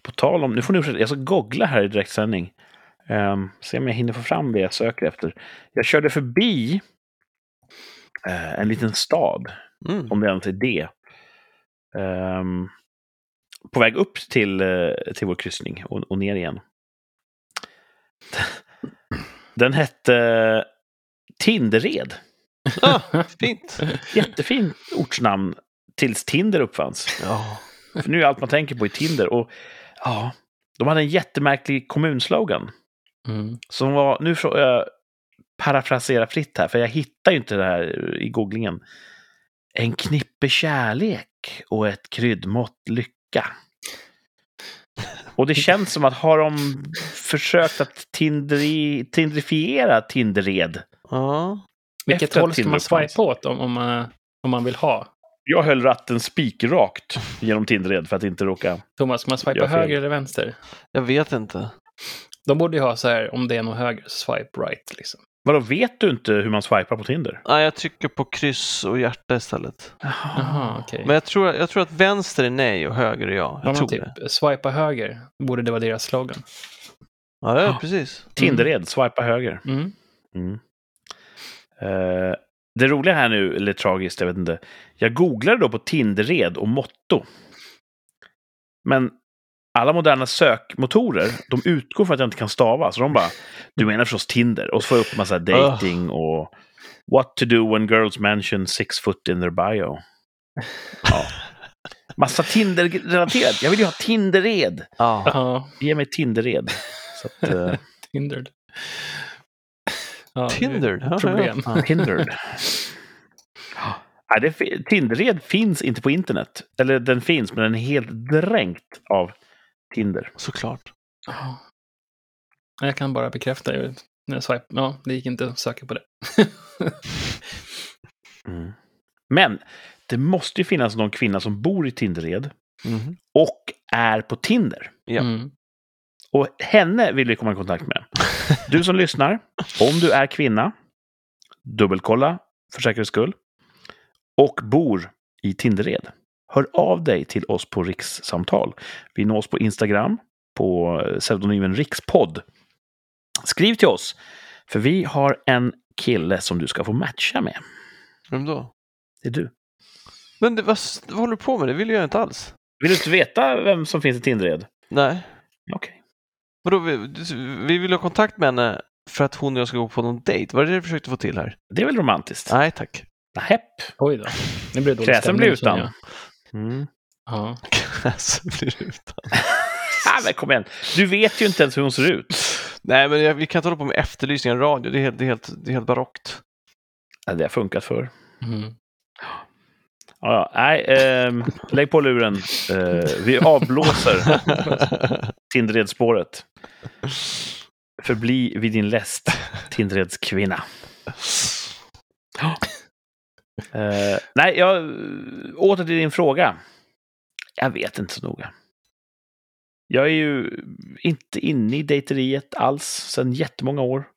Speaker 1: På tal om, nu får ni fortsätta, jag ska googla här i direktsändning. Um, se om jag hinner få fram det jag söker efter. Jag körde förbi eh, en liten stad,
Speaker 2: Mm.
Speaker 1: om det ens är det. Ehm, på väg upp till, eh, till vår kryssning och, och ner igen. Den hette Tindered.
Speaker 2: Ah, fint.
Speaker 1: Jättefint ortsnamn tills Tinder uppfanns.
Speaker 2: Ja.
Speaker 1: För nu är allt man tänker på i Tinder. Och ja, de hade en jättemärklig kommunslogan.
Speaker 3: Mm.
Speaker 1: Som var, nu får jag parafrasera fritt här, för jag hittar ju inte det här i googlingen. en knippe kärlek och ett kryddmått lycka. Och det känns som att har de försökt att tindri, tindrifiera Tindered?
Speaker 2: Ja.
Speaker 3: Vilket håll ska man swipa åt om, om, man, om man vill ha?
Speaker 1: Jag höll ratten spikrakt genom Tindered för att inte råka...
Speaker 3: Thomas, ska man swipa höger eller vänster?
Speaker 2: Jag vet inte.
Speaker 3: De borde ju ha så här, om det är något höger, swipe right. Liksom.
Speaker 1: Vadå, vet du inte hur man swipar på Tinder?
Speaker 2: Nej, jag trycker på kryss och hjärta istället.
Speaker 3: Jaha, okej.
Speaker 2: Men jag tror, jag tror att vänster är nej och höger är ja. Jag
Speaker 3: Ja,
Speaker 2: tror
Speaker 3: men
Speaker 2: det.
Speaker 3: typ, swipa höger borde det vara deras slogan.
Speaker 2: Ja, ja,
Speaker 1: Ah.
Speaker 2: precis.
Speaker 1: Tindered, swipa höger.
Speaker 3: Mm.
Speaker 1: Mm. Eh, det roliga här nu, eller tragiskt, jag vet inte. Jag googlade då på Tindered och motto. Men alla moderna sökmotorer, de utgår från att jag inte kan stava. Så de bara, du menar förstås Tinder. Och så får jag upp massa dating och what to do when girls mention six foot in their bio. Ja. Massa Tinder-relaterat. Jag vill ju ha Tindered.
Speaker 2: Ja.
Speaker 3: Ja,
Speaker 1: Ge mig Tindered. Så att, eh,
Speaker 3: Tinder. Ja, det är
Speaker 2: Tinder. Ja,
Speaker 3: Problem.
Speaker 2: Ja.
Speaker 1: Tindered. Nej, det, Tindered finns inte på internet. Eller den finns, men den är helt dränkt av Tinder.
Speaker 2: Såklart.
Speaker 3: Ja. Jag kan bara bekräfta. Jag, när jag swipe, ja, det gick inte att söka på det.
Speaker 1: Mm. Men det måste ju finnas någon kvinna som bor i Tindered
Speaker 2: Mhm.
Speaker 1: och är på Tinder.
Speaker 2: Ja.
Speaker 3: Mm.
Speaker 1: Och henne vill vi komma i kontakt med. Du som lyssnar, om du är kvinna, dubbelkolla för säkerhets skull, och bor i Tindered. Hör av dig till oss på Rikssamtal. Vi nås på Instagram på pseudonymen Rikspodd. Skriv till oss, för vi har en kille som du ska få matcha med.
Speaker 2: Vem då?
Speaker 1: Det är du.
Speaker 2: Men det, vad, vad håller du på med? Det vill jag inte alls.
Speaker 1: Vill du inte veta vem som finns i Tindered?
Speaker 2: Nej.
Speaker 1: Okej.
Speaker 2: Vadå, vi, vi vill ha kontakt med henne för att hon och jag ska gå på någon dejt. Var det det du försökte få till här?
Speaker 1: Det är väl romantiskt?
Speaker 2: Nej, tack.
Speaker 1: Nähäpp.
Speaker 3: Oj då. Nu blir det dålig
Speaker 1: Kräsen
Speaker 3: stämning,
Speaker 1: blir utan. Mm.
Speaker 3: Ja.
Speaker 2: Alltså, blir utan.
Speaker 1: Ah, men kom igen. Du vet ju inte ens hur hon ser ut.
Speaker 2: Nej, men jag, vi kan inte hålla på med efterlysningar i radio. Det är helt, det är helt, det är helt barockt.
Speaker 1: Ja, det har funkat för.
Speaker 3: Mm.
Speaker 1: Ja, ja. Nej, ehm, lägg på luren. Eh, vi avblåser Tindered-spåret. Förbli vid din läst, Tindereds kvinna. Uh, nej, jag, åter till din fråga. Jag vet inte så noga. Jag är ju inte inne i dejteriet alls sedan jättemånga år.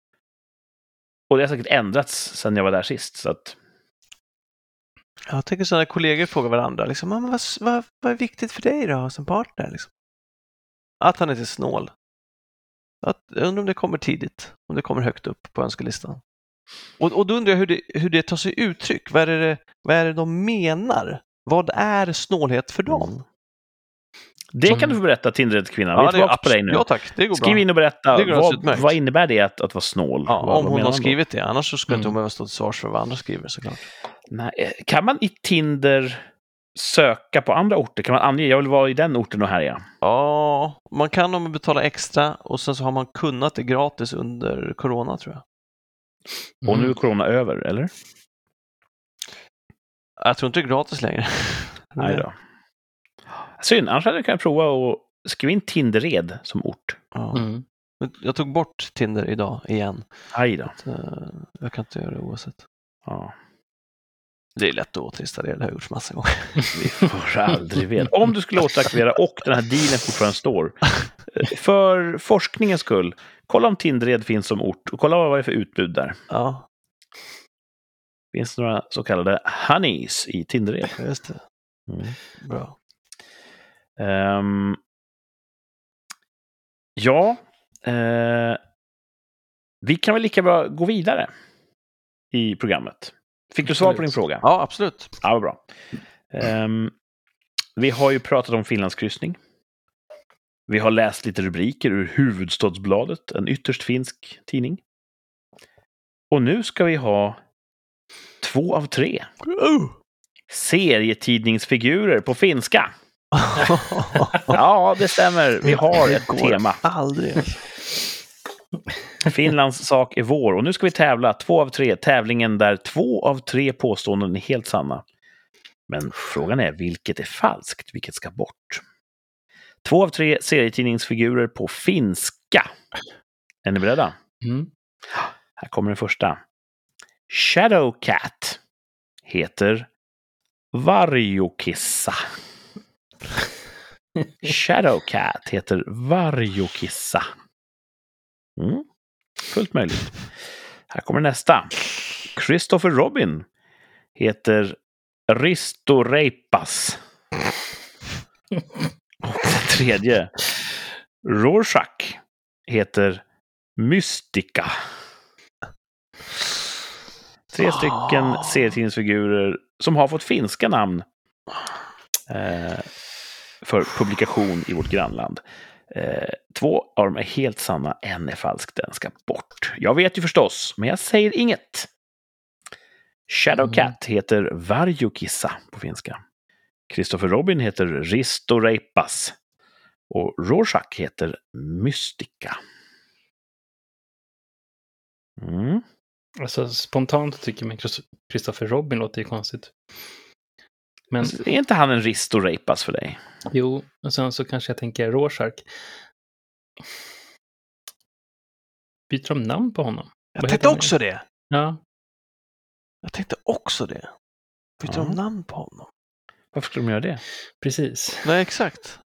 Speaker 1: Och det har säkert ändrats sedan jag var där sist. Så att,
Speaker 2: Jag tänker så när kollegor frågar varandra, liksom, vad, vad, vad är viktigt för dig då som partner? Liksom? Att han inte är snål. Att, jag undrar om det kommer tidigt, om det kommer högt upp på önskelistan. Och, och då undrar jag hur det, hur det tar sig uttryck. Vad är, det, vad är det de menar? Vad är snålhet för dem?
Speaker 1: det
Speaker 3: Som-
Speaker 1: kan du få berätta, Tindereds kvinna. Vi är
Speaker 2: det
Speaker 1: tillbaka på dig nu.
Speaker 2: Ja tack, det går
Speaker 1: Skriv
Speaker 2: bra.
Speaker 1: in och berätta.
Speaker 2: Det
Speaker 1: Vad, vad innebär det att, att vara snål?
Speaker 2: Ja,
Speaker 1: vad,
Speaker 2: om
Speaker 1: vad
Speaker 2: hon har skrivit det, annars så skulle inte hon
Speaker 3: Mm.
Speaker 2: behöva stå till svars för vad andra skriver såklart.
Speaker 1: Nej, eh, kan man i Tinder söka på andra orter? Kan man ange, jag vill vara i den orten och härja?
Speaker 2: Ja, man kan om man betalar extra och sen så har man kunnat det gratis under corona tror jag.
Speaker 1: Och nu är
Speaker 3: Mm.
Speaker 1: corona över, eller?
Speaker 2: Jag tror inte det är gratis längre.
Speaker 1: Nej då. Synd, annars hade jag kunnat prova att skriva in Tindered som ort.
Speaker 2: Ja.
Speaker 3: Mm.
Speaker 2: Men Jag tog bort Tinder idag igen.
Speaker 1: Aj då.
Speaker 2: Så, eh, jag kan inte göra det oavsett.
Speaker 1: Ja.
Speaker 2: Det är lätt att återinstallera, det har jag gjort massa gånger.
Speaker 1: Vi får aldrig veta. Om du skulle återaktivera och den här dealen fortfarande står. För forskningens skull, kolla om Tindered finns som ort och kolla vad det är för utbud där.
Speaker 2: Ja,
Speaker 1: Finns det några så kallade honeys i Tindered?
Speaker 2: just det.
Speaker 1: Mm.
Speaker 2: Bra.
Speaker 1: Ehm, ja, eh, vi kan väl lika bra gå vidare i programmet. Fick du svar på din
Speaker 3: Absolut.
Speaker 1: fråga?
Speaker 2: Ja, absolut.
Speaker 1: Ja, bra. Ehm, vi har ju pratat om Finlandskryssning. Vi har läst lite rubriker ur Huvudstadsbladet, en ytterst finsk tidning. Och nu ska vi ha två av tre serietidningsfigurer på finska. Ja, det stämmer. Vi har ett tema.
Speaker 2: Aldrig.
Speaker 1: Finlands sak är vår. Och nu ska vi tävla två av tre. Tävlingen där två av tre påståenden är helt sanna. Men frågan är vilket är falskt, vilket ska bort? Två av tre serietidningsfigurer på finska. Är ni beredda?
Speaker 3: Mm.
Speaker 1: Här kommer den första. Shadowcat heter Varjokissa. Shadowcat heter Varjokissa. Mm. Fullt möjligt. Här kommer nästa. Christopher Robin heter Risto Reipas. Och den tredje. Rorschach heter Mystica. Tre stycken serietidningsfigurer som har fått finska namn eh, för publikation i vårt grannland. Eh, två av dem är helt sanna, en är falsk, den ska bort. Jag vet ju förstås, men jag säger inget. Shadowcat heter Varjokissa på finska. Christopher Robin heter Risto Reipas. Och Rorschach heter Mystica. Mm.
Speaker 3: Alltså spontant tycker man Chris- Christopher Robin låter ju konstigt. Men
Speaker 1: Är inte han en Risto Reipas för dig?
Speaker 3: jo, och sen så kanske jag tänker Rorschach. Byter de namn på honom?
Speaker 2: Jag
Speaker 3: Vad
Speaker 2: tänkte
Speaker 3: han?
Speaker 2: också det.
Speaker 3: Ja,
Speaker 2: Jag tänkte också det. Byter
Speaker 1: Ja.
Speaker 2: de namn på honom?
Speaker 1: Varför skulle de göra det?
Speaker 3: precis.
Speaker 2: Nej, exakt.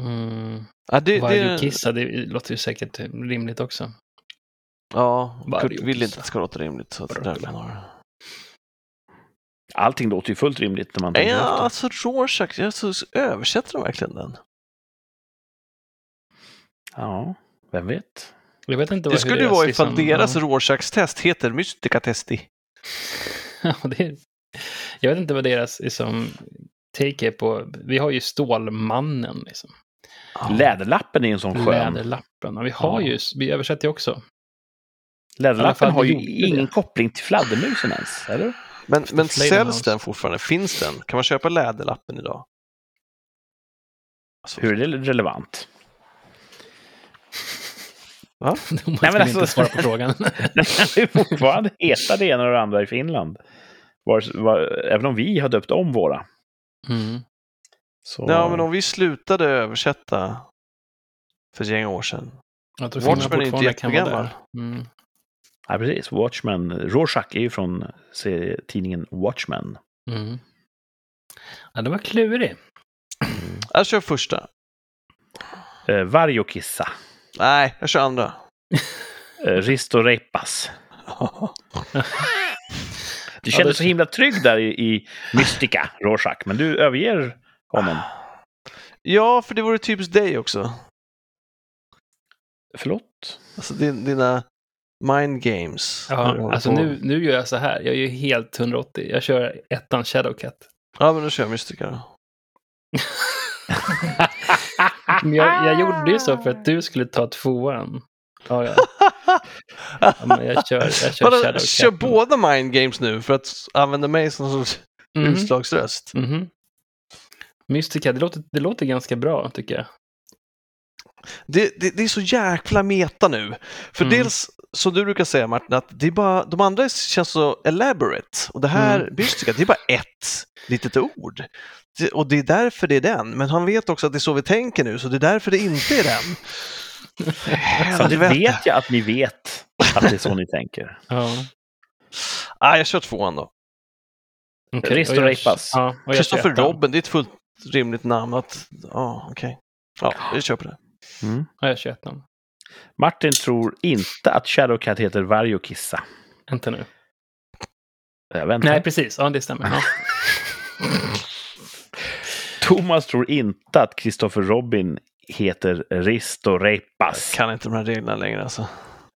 Speaker 3: Mm.
Speaker 2: Ja, det, det,
Speaker 3: Varjokissa, det låter ju säkert rimligt också.
Speaker 2: ja Kurt
Speaker 3: Varjokissa.
Speaker 2: vill inte att det ska låta rimligt. Så att det är därför har...
Speaker 1: Allting låter ju fullt rimligt när man tänker
Speaker 2: Ja,
Speaker 1: efter.
Speaker 2: alltså Rorschach, jag så översätter de verkligen den?
Speaker 1: Ja, vem vet?
Speaker 3: Jag vet inte
Speaker 2: Det skulle
Speaker 3: deras
Speaker 2: vara ifall
Speaker 3: liksom-
Speaker 2: deras
Speaker 3: ja.
Speaker 2: Rorschachs-test heter Mystica Testi.
Speaker 3: Ja, det är, jag vet inte vad deras liksom, take är på... Vi har ju Stålmannen, liksom.
Speaker 1: Läderlappen är en sån skön.
Speaker 3: Läderlappen. Och vi har
Speaker 1: Ja.
Speaker 3: ju, vi översätter ju också.
Speaker 1: Läderlappen har ju ingen
Speaker 3: det.
Speaker 1: koppling till fladdermusen ens, eller?
Speaker 2: Men, men säljs den fortfarande? Finns den? Kan man köpa Läderlappen idag? Alltså,
Speaker 1: Hur är det relevant?
Speaker 2: Va?
Speaker 3: De
Speaker 1: men
Speaker 3: Nej,
Speaker 1: alltså-
Speaker 3: inte svara på frågan.
Speaker 1: Den kan ju fortfarande heta det ena och det andra i Finland. Var, var, även om vi har döpt om våra.
Speaker 3: Mm.
Speaker 1: Så,
Speaker 2: Ja, men om vi slutade översätta för ett gäng år sedan.
Speaker 3: Jag tror
Speaker 2: Watchmen är inte jättegammal.
Speaker 3: Mm.
Speaker 1: Ja, precis. Watchmen. Rorschach är ju från serietidningen Watchmen.
Speaker 3: Mm. Ja, det var klurig.
Speaker 2: Jag kör första.
Speaker 1: Eh, Varjokissa.
Speaker 2: Nej, jag kör andra.
Speaker 1: Eh, Risto Reipas. Du
Speaker 3: Ja,
Speaker 1: kände
Speaker 3: det-
Speaker 1: så himla trygg där i, i Mystica, Rorschach, men du överger honom.
Speaker 2: Ja, för det vore typiskt dig också.
Speaker 1: Förlåt?
Speaker 2: Alltså din, dina mind games.
Speaker 3: Ja, alltså
Speaker 2: på.
Speaker 3: nu, nu gör jag så här. Jag är ju helt 180. Jag kör ettan Shadowcat.
Speaker 2: Ja, men då kör jag Mystica då.
Speaker 3: Men jag, jag gjorde ju så för att du skulle ta tvåan. Ja, ja. ja men jag kör, jag kör Shadowcat.
Speaker 2: kör båda mind games nu för att använda mig som
Speaker 3: Mhm,
Speaker 2: utslagsröst?
Speaker 3: mhm. Mystica, det låter, det låter ganska bra tycker jag.
Speaker 2: Det, det, det är så jäkla meta nu. För
Speaker 3: Mm.
Speaker 2: dels, som du brukar säga Martin, att det är bara, de andra känns så elaborate. Och det här,
Speaker 3: Mm.
Speaker 2: Mystica, det är bara ett litet ord. Det, och det är därför det är den. Men han vet också att det är så vi tänker nu, så det är därför det inte är den.
Speaker 1: Fan, det vet jag att ni vet att det är så ni tänker.
Speaker 3: Ja.
Speaker 2: Ah, jag kör tvåan då.
Speaker 3: Okay. Ja, kör
Speaker 2: Christopher
Speaker 3: ettan.
Speaker 2: Robin, det är ett fullt rimligt namn. Att, ja, okej. Ja, vi på det.
Speaker 1: Mm.
Speaker 3: Ja, jag kör ettan.
Speaker 1: Martin tror inte att Shadowcat heter Varjokissa.
Speaker 3: Vänta nu.
Speaker 1: Jag väntar.
Speaker 3: Nej, precis. Ja, det stämmer. Ja.
Speaker 1: Thomas tror inte att Christopher Robin heter Risto
Speaker 2: Jag
Speaker 1: Reipas.
Speaker 2: kan inte de här reglerna längre alltså.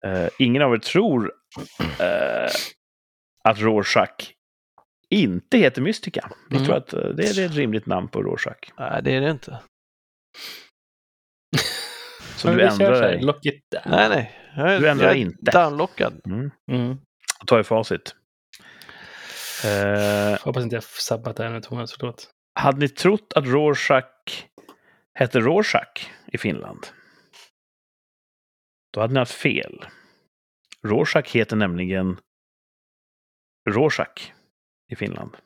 Speaker 1: Eh, ingen av er tror eh, att Rorschach inte heter Mystica. Ni
Speaker 3: Mm.
Speaker 1: tror att eh, det är det är ett rimligt namn på Rorschach.
Speaker 2: Nej, det är det inte.
Speaker 1: Så du ändrar dig.
Speaker 3: Lock it down.
Speaker 2: Nej, nej. Jag, är-
Speaker 1: Du ändrar
Speaker 2: jag är
Speaker 1: inte.
Speaker 2: downlockad.
Speaker 1: Mm.
Speaker 3: Mm.
Speaker 1: Ta i facit. Eh,
Speaker 3: Hoppas inte jag sabbat det här nu, Thomas. Förlåt.
Speaker 1: hade ni trott att Rorschach hette Rorschach i Finland? Då hade ni haft fel. Rorschach heter nämligen Rorschach i Finland.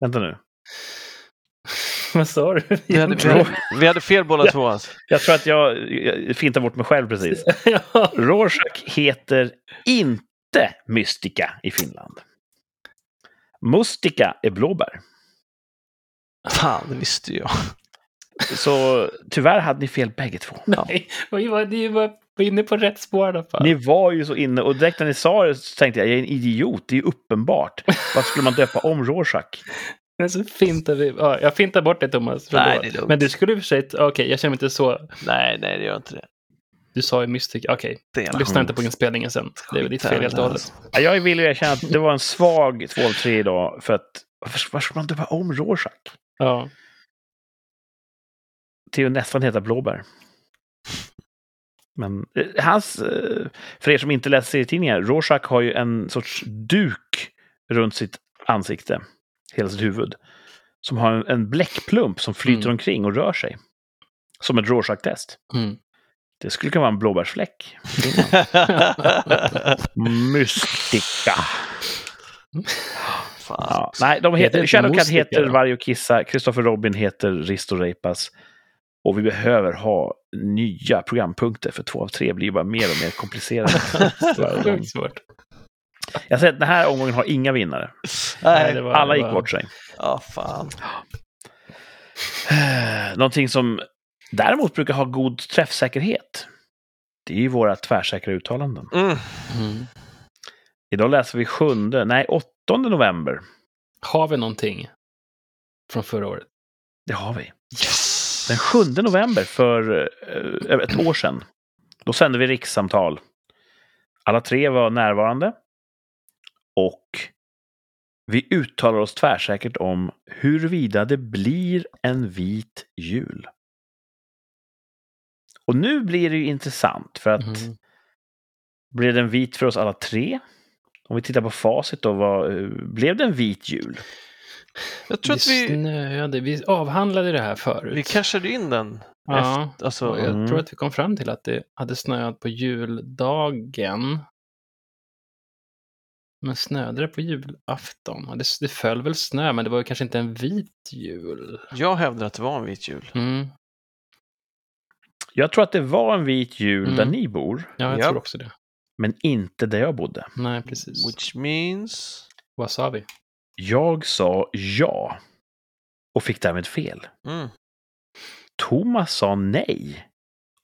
Speaker 1: Vänta nu.
Speaker 3: Vad sa du?
Speaker 2: Vi hade, vi, hade, vi hade fel båda två alltså.
Speaker 1: Jag tror att jag, jag fintar bort mig själv precis.
Speaker 3: ja.
Speaker 1: Rorschach heter inte Mystica i Finland. Mustika är blåbär.
Speaker 2: Fan, det visste jag.
Speaker 1: Så tyvärr hade ni fel bägge två.
Speaker 3: Nej, vi var, var inne på rätt spår i alla fall.
Speaker 1: Ni var ju så inne och direkt när ni sa det så tänkte jag, jag är en idiot, det är ju uppenbart. Varför skulle man döpa om Rorschach?
Speaker 3: Men så fintar vi. Ja, jag fintar bort det Thomas.
Speaker 2: Nej, det är lugnt.
Speaker 3: Men du skulle i och för sig... Okej, jag känner mig inte så...
Speaker 2: Nej, nej, det gör inte det.
Speaker 3: Du sa ju Mystic. Okej, jag lyssnar inte på inspelningen sen. Det är väl ditt fel helt och hållet.
Speaker 1: Ja, Jag vill ju erkänna att det var en svag 2-3 idag för att varför, varför skulle man döpa om Rorschach?
Speaker 3: Ja.
Speaker 1: till att nästan heta blåbär. Men eh, hans, eh, för er som inte läser serietidningar, Rorschach har ju en sorts duk runt sitt ansikte, hela sitt huvud, som har en, en bläckplump som flyter
Speaker 3: Mm.
Speaker 1: omkring och rör sig. Som ett Rorschach-test.
Speaker 3: Mm.
Speaker 1: Det skulle kunna vara en blåbärsfläck. Mystika. Ja, nej, de
Speaker 3: Heter
Speaker 1: Shadowcat heter? Varg och Kissa, Christopher Robin heter Risto Reipas. Och vi behöver ha nya programpunkter för två av tre blir bara mer och mer komplicerade.
Speaker 3: Sjukt svårt.
Speaker 1: Jag säger att den här omgången har inga vinnare.
Speaker 2: Nej,
Speaker 3: det var-
Speaker 1: Alla gick bort sig.
Speaker 2: ja fan.
Speaker 1: Någonting som däremot brukar ha god träffsäkerhet. Det är ju våra tvärsäkra uttalanden.
Speaker 2: Mm.
Speaker 3: Mm.
Speaker 1: Idag läser vi sjunde, nej åttonde november.
Speaker 3: Har vi någonting från förra året?
Speaker 1: Det har vi.
Speaker 2: Yes!
Speaker 1: Den 7 november för eh, ett år sedan. Då sände vi rikssamtal. Alla tre var närvarande. Och vi uttalar oss tvärsäkert om huruvida det blir en vit jul. Och nu blir det ju intressant för att
Speaker 3: Mm.
Speaker 1: blev den vit för oss alla tre? Om vi tittar på facit då, vad, eh, blev det en vit jul?
Speaker 2: Jag tror
Speaker 3: det
Speaker 2: att vi,
Speaker 3: snöade. Vi avhandlade det här förut.
Speaker 2: vi cashade in den.
Speaker 3: Ja,
Speaker 2: Efter, alltså,
Speaker 3: jag
Speaker 1: Mm.
Speaker 3: tror att vi kom fram till att det hade snöat på juldagen. Men snöade det på julafton? Det, det föll väl snö, men det var ju kanske inte en vit jul.
Speaker 2: Jag hävdar att det var en vit jul.
Speaker 3: Mm.
Speaker 1: Jag tror att det var en vit jul
Speaker 3: Mm.
Speaker 1: där ni bor,
Speaker 3: Ja, jag
Speaker 2: Ja.
Speaker 3: tror också det.
Speaker 1: men inte där jag bodde.
Speaker 3: Nej, precis.
Speaker 2: Which means...
Speaker 3: Vad sa vi?
Speaker 1: Jag sa ja och fick därmed fel.
Speaker 2: Mm.
Speaker 1: Thomas sa nej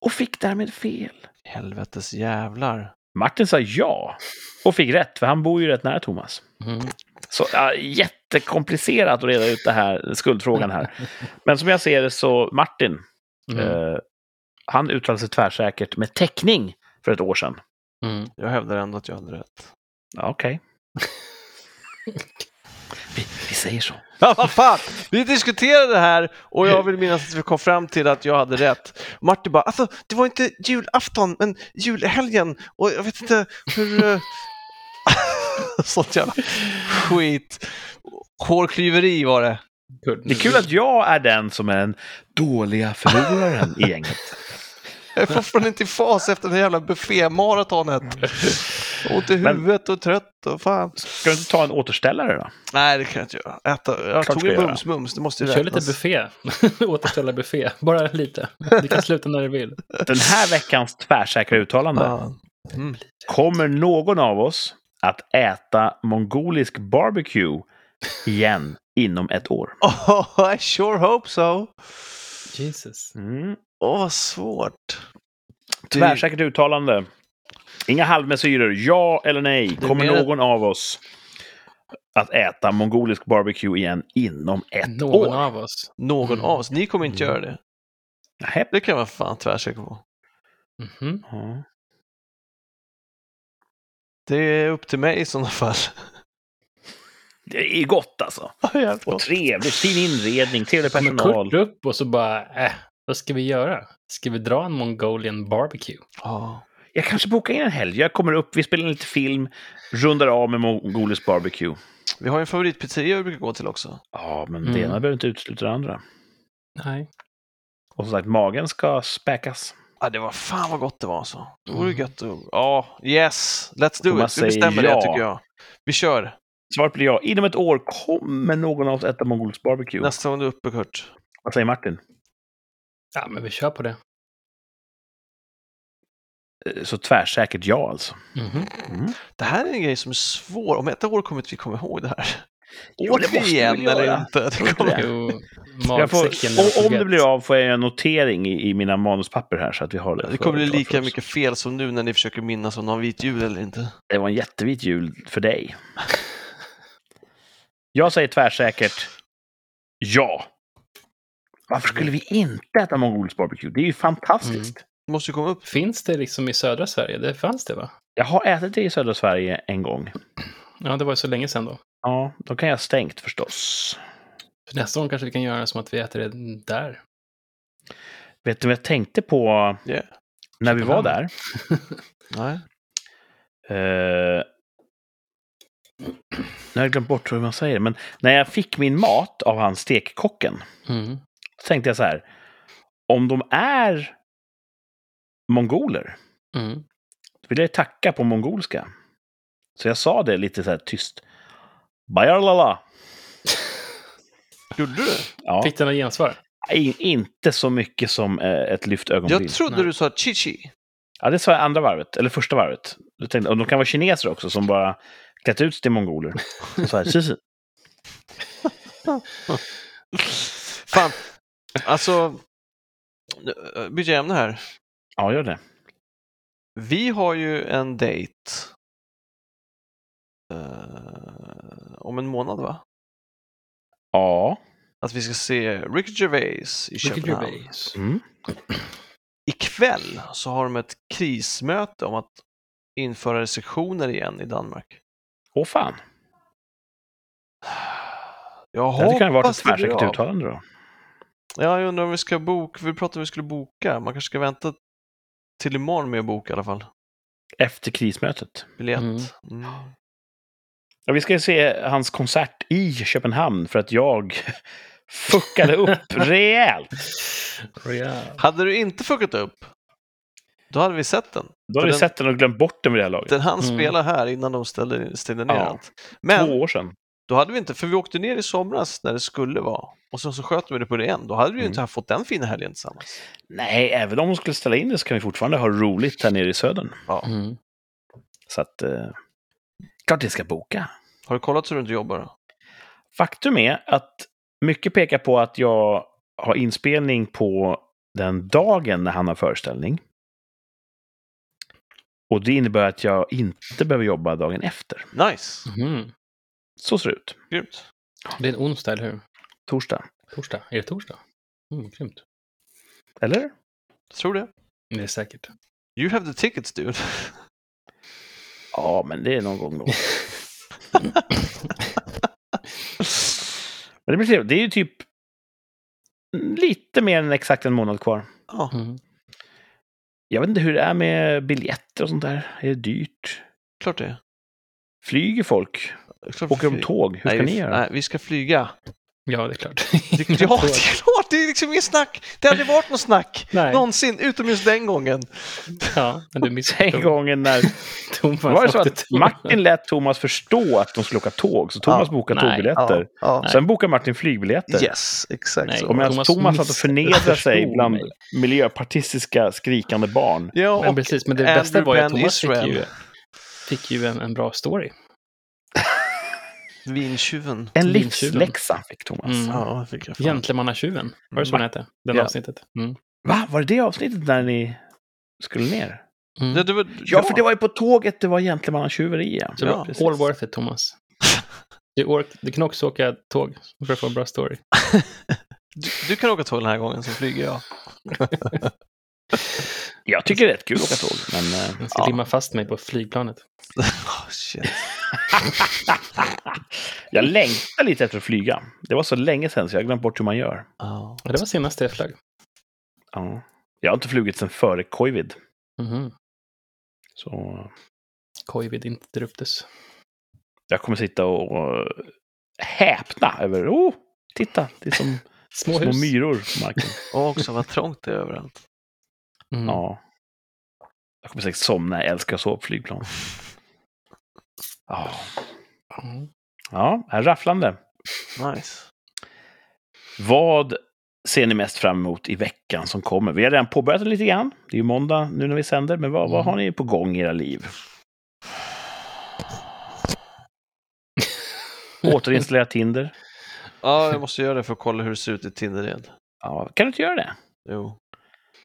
Speaker 1: och fick därmed fel.
Speaker 2: Helvetes jävlar.
Speaker 1: Martin sa ja och fick rätt, för han bor ju rätt nära Thomas.
Speaker 3: Mm.
Speaker 1: Så ja, jättekomplicerat att reda ut det här, skuldfrågan här. Men som jag ser det så, Martin,
Speaker 3: Mm.
Speaker 1: eh, han uttalade sig tvärsäkert med täckning för ett år sedan.
Speaker 3: Mm.
Speaker 2: Jag hävdar ändå att jag hade rätt.
Speaker 1: Ja, Okej. vi, vi säger så.
Speaker 2: Ja, vad fan! Vi diskuterade det här och jag vill minnas att vi kom fram till att jag hade rätt. Martin bara, alltså det var inte julafton, men julhelgen och jag vet inte hur... eh, Sånt jävla skit. Hårklyveri var det.
Speaker 1: Det är kul att jag är den som är den dåliga förloraren i gänget.
Speaker 2: Jag är fortfarande inte i fas efter det här jävla buffémaratonet. Ont i huvudet och trött och fan.
Speaker 1: Ska du inte ta en återställare då?
Speaker 2: Nej, det kan jag inte göra. Äta. Jag
Speaker 1: Klart
Speaker 2: tog
Speaker 1: jag
Speaker 2: mums-mums, det måste ju
Speaker 3: Kör lite
Speaker 2: räknas.
Speaker 3: buffé. Återställa buffé. Bara lite. Du kan sluta när du vill.
Speaker 1: Den här veckans tvärsäkra uttalande.
Speaker 2: Ja. Mm.
Speaker 1: Kommer någon av oss att äta mongolisk barbecue igen inom ett år?
Speaker 2: Oh, I sure hope so.
Speaker 3: Jesus.
Speaker 1: Mm.
Speaker 2: Åh, vad svårt.
Speaker 1: Tvärsäkert uttalande. Inga halvmesyrer, ja eller nej. Kommer
Speaker 2: mer-
Speaker 1: någon av oss att äta mongolisk barbecue igen inom ett
Speaker 3: Någon
Speaker 1: år?
Speaker 3: av oss.
Speaker 2: Någon
Speaker 3: Mm.
Speaker 2: av oss. Ni kommer inte
Speaker 3: Mm.
Speaker 2: göra det.
Speaker 1: Nähä.
Speaker 2: Det kan jag vara fan tvärsäker på.
Speaker 3: Mhm.
Speaker 1: Ja.
Speaker 2: Det är upp till mig i sådana fall.
Speaker 1: Det är gott alltså. Och trevligt, fin inredning, trevlig
Speaker 3: Kommer
Speaker 1: personal.
Speaker 3: Kurt upp och så bara, äh, vad ska vi göra? Ska vi dra en Mongolian barbecue?
Speaker 2: Ja.
Speaker 1: Jag kanske bokar in en helg. Jag kommer upp, vi spelar lite film, rundar av med mongolisk barbecue.
Speaker 2: Vi har ju en favoritpizzeria vi brukar gå till också.
Speaker 1: Ja, men
Speaker 3: Mm.
Speaker 1: det ena behöver inte utesluta det andra.
Speaker 3: Nej.
Speaker 1: Och som sagt, magen ska späkas.
Speaker 2: Ja, det var fan vad gott det var alltså. Det vore
Speaker 3: Mm.
Speaker 2: gött att... Ja, yes! Let's do it. Vi bestämmer
Speaker 1: ja.
Speaker 2: det tycker jag. Vi kör.
Speaker 1: Svaret blir ja. Inom ett år kommer någon av oss äta mongolsk barbecue.
Speaker 2: Nästa gång du är uppe, Kurt.
Speaker 1: Vad säger Martin?
Speaker 3: Ja, men vi kör på det.
Speaker 1: Eh, Så tvärsäkert ja alltså.
Speaker 3: Mhm.
Speaker 1: Mm.
Speaker 2: Det här är en grej som är svår. Om ett år kommer vi komma ihåg det här.
Speaker 1: Jo, det
Speaker 2: vi
Speaker 1: måste vi
Speaker 2: igen
Speaker 1: väl göra.
Speaker 2: eller inte? Det kommer...
Speaker 3: Jo,
Speaker 1: Jag får, om, om det blir av får jag en notering i, i mina manuspapper här så att vi har det.
Speaker 2: Det kommer bli lika mycket fel som nu när ni försöker minnas om någon vit jul eller inte.
Speaker 1: Det var en jättevit jul för dig. Jag säger tvärsäkert ja. Varför skulle vi inte äta mongolisk barbecue? Det är ju fantastiskt.
Speaker 2: Det måste ju komma upp.
Speaker 3: Finns det liksom i södra Sverige? Det fanns det va?
Speaker 1: Jag har ätit det i södra Sverige en gång.
Speaker 3: Ja, det var ju så länge sedan då.
Speaker 1: Ja, då kan jag ha stängt förstås.
Speaker 3: Så nästa gång kanske vi kan göra som att vi äter det där.
Speaker 1: Vet du vad jag tänkte på
Speaker 2: Yeah.
Speaker 1: när vi var där?
Speaker 2: Nej.
Speaker 1: Eh, nu har jag glömt bort hur man säger det, men när jag fick min mat av han stekkocken
Speaker 3: Mm.
Speaker 1: Så tänkte jag så här. Om de är mongoler
Speaker 3: Mm.
Speaker 1: vill jag tacka på mongolska. Så jag sa det lite så här tyst. Bajarlala.
Speaker 2: Gjorde du?
Speaker 1: Ja,
Speaker 3: Fick du några gensvar?
Speaker 1: i- inte så mycket som eh, ett lyft ögonbryn.
Speaker 2: Jag trodde
Speaker 3: Nej.
Speaker 2: du sa chichi.
Speaker 1: Ja, det sa jag andra varvet, eller första varvet. Jag tänkte, och de kan vara kineser också som bara klätt ut sig till mongoler. Och så här, "Si, si."
Speaker 2: Fan, alltså. äh, Byter jag ämne här.
Speaker 1: Ja, gör det.
Speaker 2: Vi har ju en dejt. eh, om en månad va?
Speaker 1: Ja.
Speaker 2: Att vi ska se Ricky Gervais i
Speaker 3: Ricky
Speaker 2: Köpenhamn.
Speaker 3: Gervais.
Speaker 1: Mm.
Speaker 2: Ikväll så har de ett krismöte om att införa restriktioner igen i Danmark.
Speaker 1: Åh fan.
Speaker 2: Jag
Speaker 1: Det hade kunnat varit ett
Speaker 2: hoppas det blir
Speaker 1: tvärsäkert uttalande då.
Speaker 2: Ja, jag undrar om vi ska boka. Vi pratade om vi skulle boka. Man kanske ska vänta till imorgon med att boka i alla fall.
Speaker 1: Efter krismötet.
Speaker 2: Biljett.
Speaker 3: Mm.
Speaker 2: Mm.
Speaker 1: Ja, vi ska se hans konsert i Köpenhamn för att jag fuckade upp rejält.
Speaker 3: Ja.
Speaker 2: Hade du inte fuckat upp, då hade vi sett den.
Speaker 1: Då har
Speaker 2: För
Speaker 1: vi
Speaker 2: den-
Speaker 1: sett den och glömt bort den vid det här laget.
Speaker 2: Den han
Speaker 3: Mm.
Speaker 2: spela här innan de ställde, ställde ner
Speaker 1: Ja.
Speaker 2: allt. Men
Speaker 1: Två år sedan.
Speaker 2: Då hade vi inte, för vi åkte ner i somras när det skulle vara och sen så sköt vi det på det igen. Då hade vi ju
Speaker 1: Mm.
Speaker 2: inte haft fått den fina helgen tillsammans.
Speaker 1: Nej, även om de skulle ställa in det så kan vi fortfarande ha roligt här nere i södern.
Speaker 2: Ja.
Speaker 3: Mm.
Speaker 1: Så att... Eh, klart det ska boka.
Speaker 2: Har du kollat så du inte jobbar? Då?
Speaker 1: Faktum är att mycket pekar på att jag har inspelning på den dagen när han har föreställning. Och det innebär att jag inte behöver jobba dagen efter.
Speaker 2: Nice,
Speaker 3: Mhm.
Speaker 1: Så ser det ut.
Speaker 2: grymt.
Speaker 3: Det är en onsdag, eller hur?
Speaker 1: Torsdag.
Speaker 3: Torsdag? Är det torsdag? Mm, grymt.
Speaker 1: Eller?
Speaker 2: Jag tror det.
Speaker 3: Det är säkert.
Speaker 2: You have the tickets dude.
Speaker 1: Ja, men det är någon gång då. Men det blir trevligt. Det är ju typ lite mer än exakt en månad kvar.
Speaker 2: Ja,
Speaker 3: Mm.
Speaker 1: Jag vet inte hur det är med biljetter och sånt där. Är det dyrt?
Speaker 2: klart det.
Speaker 1: Flyger folk? Åker de
Speaker 2: vi-
Speaker 1: tåg? Hur ska
Speaker 2: nej,
Speaker 1: ni
Speaker 2: vi,
Speaker 1: göra?
Speaker 2: Nej, vi ska flyga.
Speaker 3: Ja, det är klart.
Speaker 2: Det, ja, det är klart! Det är liksom inget snack. Det har aldrig varit något snack.
Speaker 3: Nej.
Speaker 2: Någonsin, utom just den gången.
Speaker 3: Ja, men du
Speaker 1: Den
Speaker 3: missade
Speaker 1: gången när...
Speaker 3: Thomas
Speaker 1: Var det så
Speaker 3: åkte
Speaker 1: att. Martin lät Thomas förstå att de skulle åka tåg, så Thomas
Speaker 2: Ja,
Speaker 1: bokade
Speaker 3: nej,
Speaker 1: tågbiljetter.
Speaker 2: Ja,
Speaker 3: Nej.
Speaker 1: Sen bokade Martin flygbiljetter.
Speaker 2: Yes, exakt
Speaker 3: Nej.
Speaker 2: så.
Speaker 1: Och medan
Speaker 3: Thomas
Speaker 1: Thomas, satt och förnedrade sig bland
Speaker 3: mig.
Speaker 1: miljöpartistiska skrikande barn.
Speaker 2: Ja,
Speaker 3: Men precis, men det bästa var ju att Thomas fick ju, fick ju en, en bra story.
Speaker 2: Vintjuven.
Speaker 1: En livsläxa fick Thomas.
Speaker 3: Mm.
Speaker 2: Ja, det fick jag fan.
Speaker 3: Gentlemannatjuven. Var det så den hette? Den
Speaker 2: Ja.
Speaker 3: avsnittet? Mm.
Speaker 1: Va? Var det det avsnittet när ni skulle ner?
Speaker 3: Mm.
Speaker 2: Ja, det var,
Speaker 1: Ja, för det var ju på tåget det var gentlemannatjuveri. Ja.
Speaker 2: Ja,
Speaker 3: det all worth it, Thomas. Du, ork, du kan också åka tåg för att få en bra story.
Speaker 2: du, du kan åka tåg den här gången, så flyger jag.
Speaker 1: Jag tycker det är rätt kul att åka tåg. Men, eh,
Speaker 3: Jag ska
Speaker 2: Ja.
Speaker 3: limma fast mig på flygplanet.
Speaker 2: oh, shit.
Speaker 1: jag längtar lite efter att flyga. Det var så länge sedan så jag har glömt bort hur man gör.
Speaker 2: Ja,
Speaker 3: det var senaste jag flög.
Speaker 1: Ja. Jag har inte flugit sedan före covid.
Speaker 3: Mhm.
Speaker 1: Så
Speaker 3: Covid interruptus.
Speaker 1: jag kommer sitta och och häpna över, oh, titta, det är som
Speaker 3: Små,
Speaker 1: små myror på marken.
Speaker 2: Och också vad trångt det är överallt.
Speaker 3: Mm.
Speaker 1: Ja. Jag kommer säkert somna, jag älskar att sova på flygplan. Ja.
Speaker 3: Mm.
Speaker 1: Ja, här rafflande.
Speaker 2: Nice.
Speaker 1: Vad ser ni mest fram emot i veckan som kommer? Vi har redan påbörjat det lite grann. Det är ju måndag nu när vi sänder, men vad, vad
Speaker 3: Mm.
Speaker 1: har ni på gång i era liv? Återinstallera Tinder?
Speaker 2: Ja, jag måste göra det för att kolla hur det ser ut i Tinder igen.
Speaker 1: Ja, kan du inte göra det?
Speaker 2: Jo.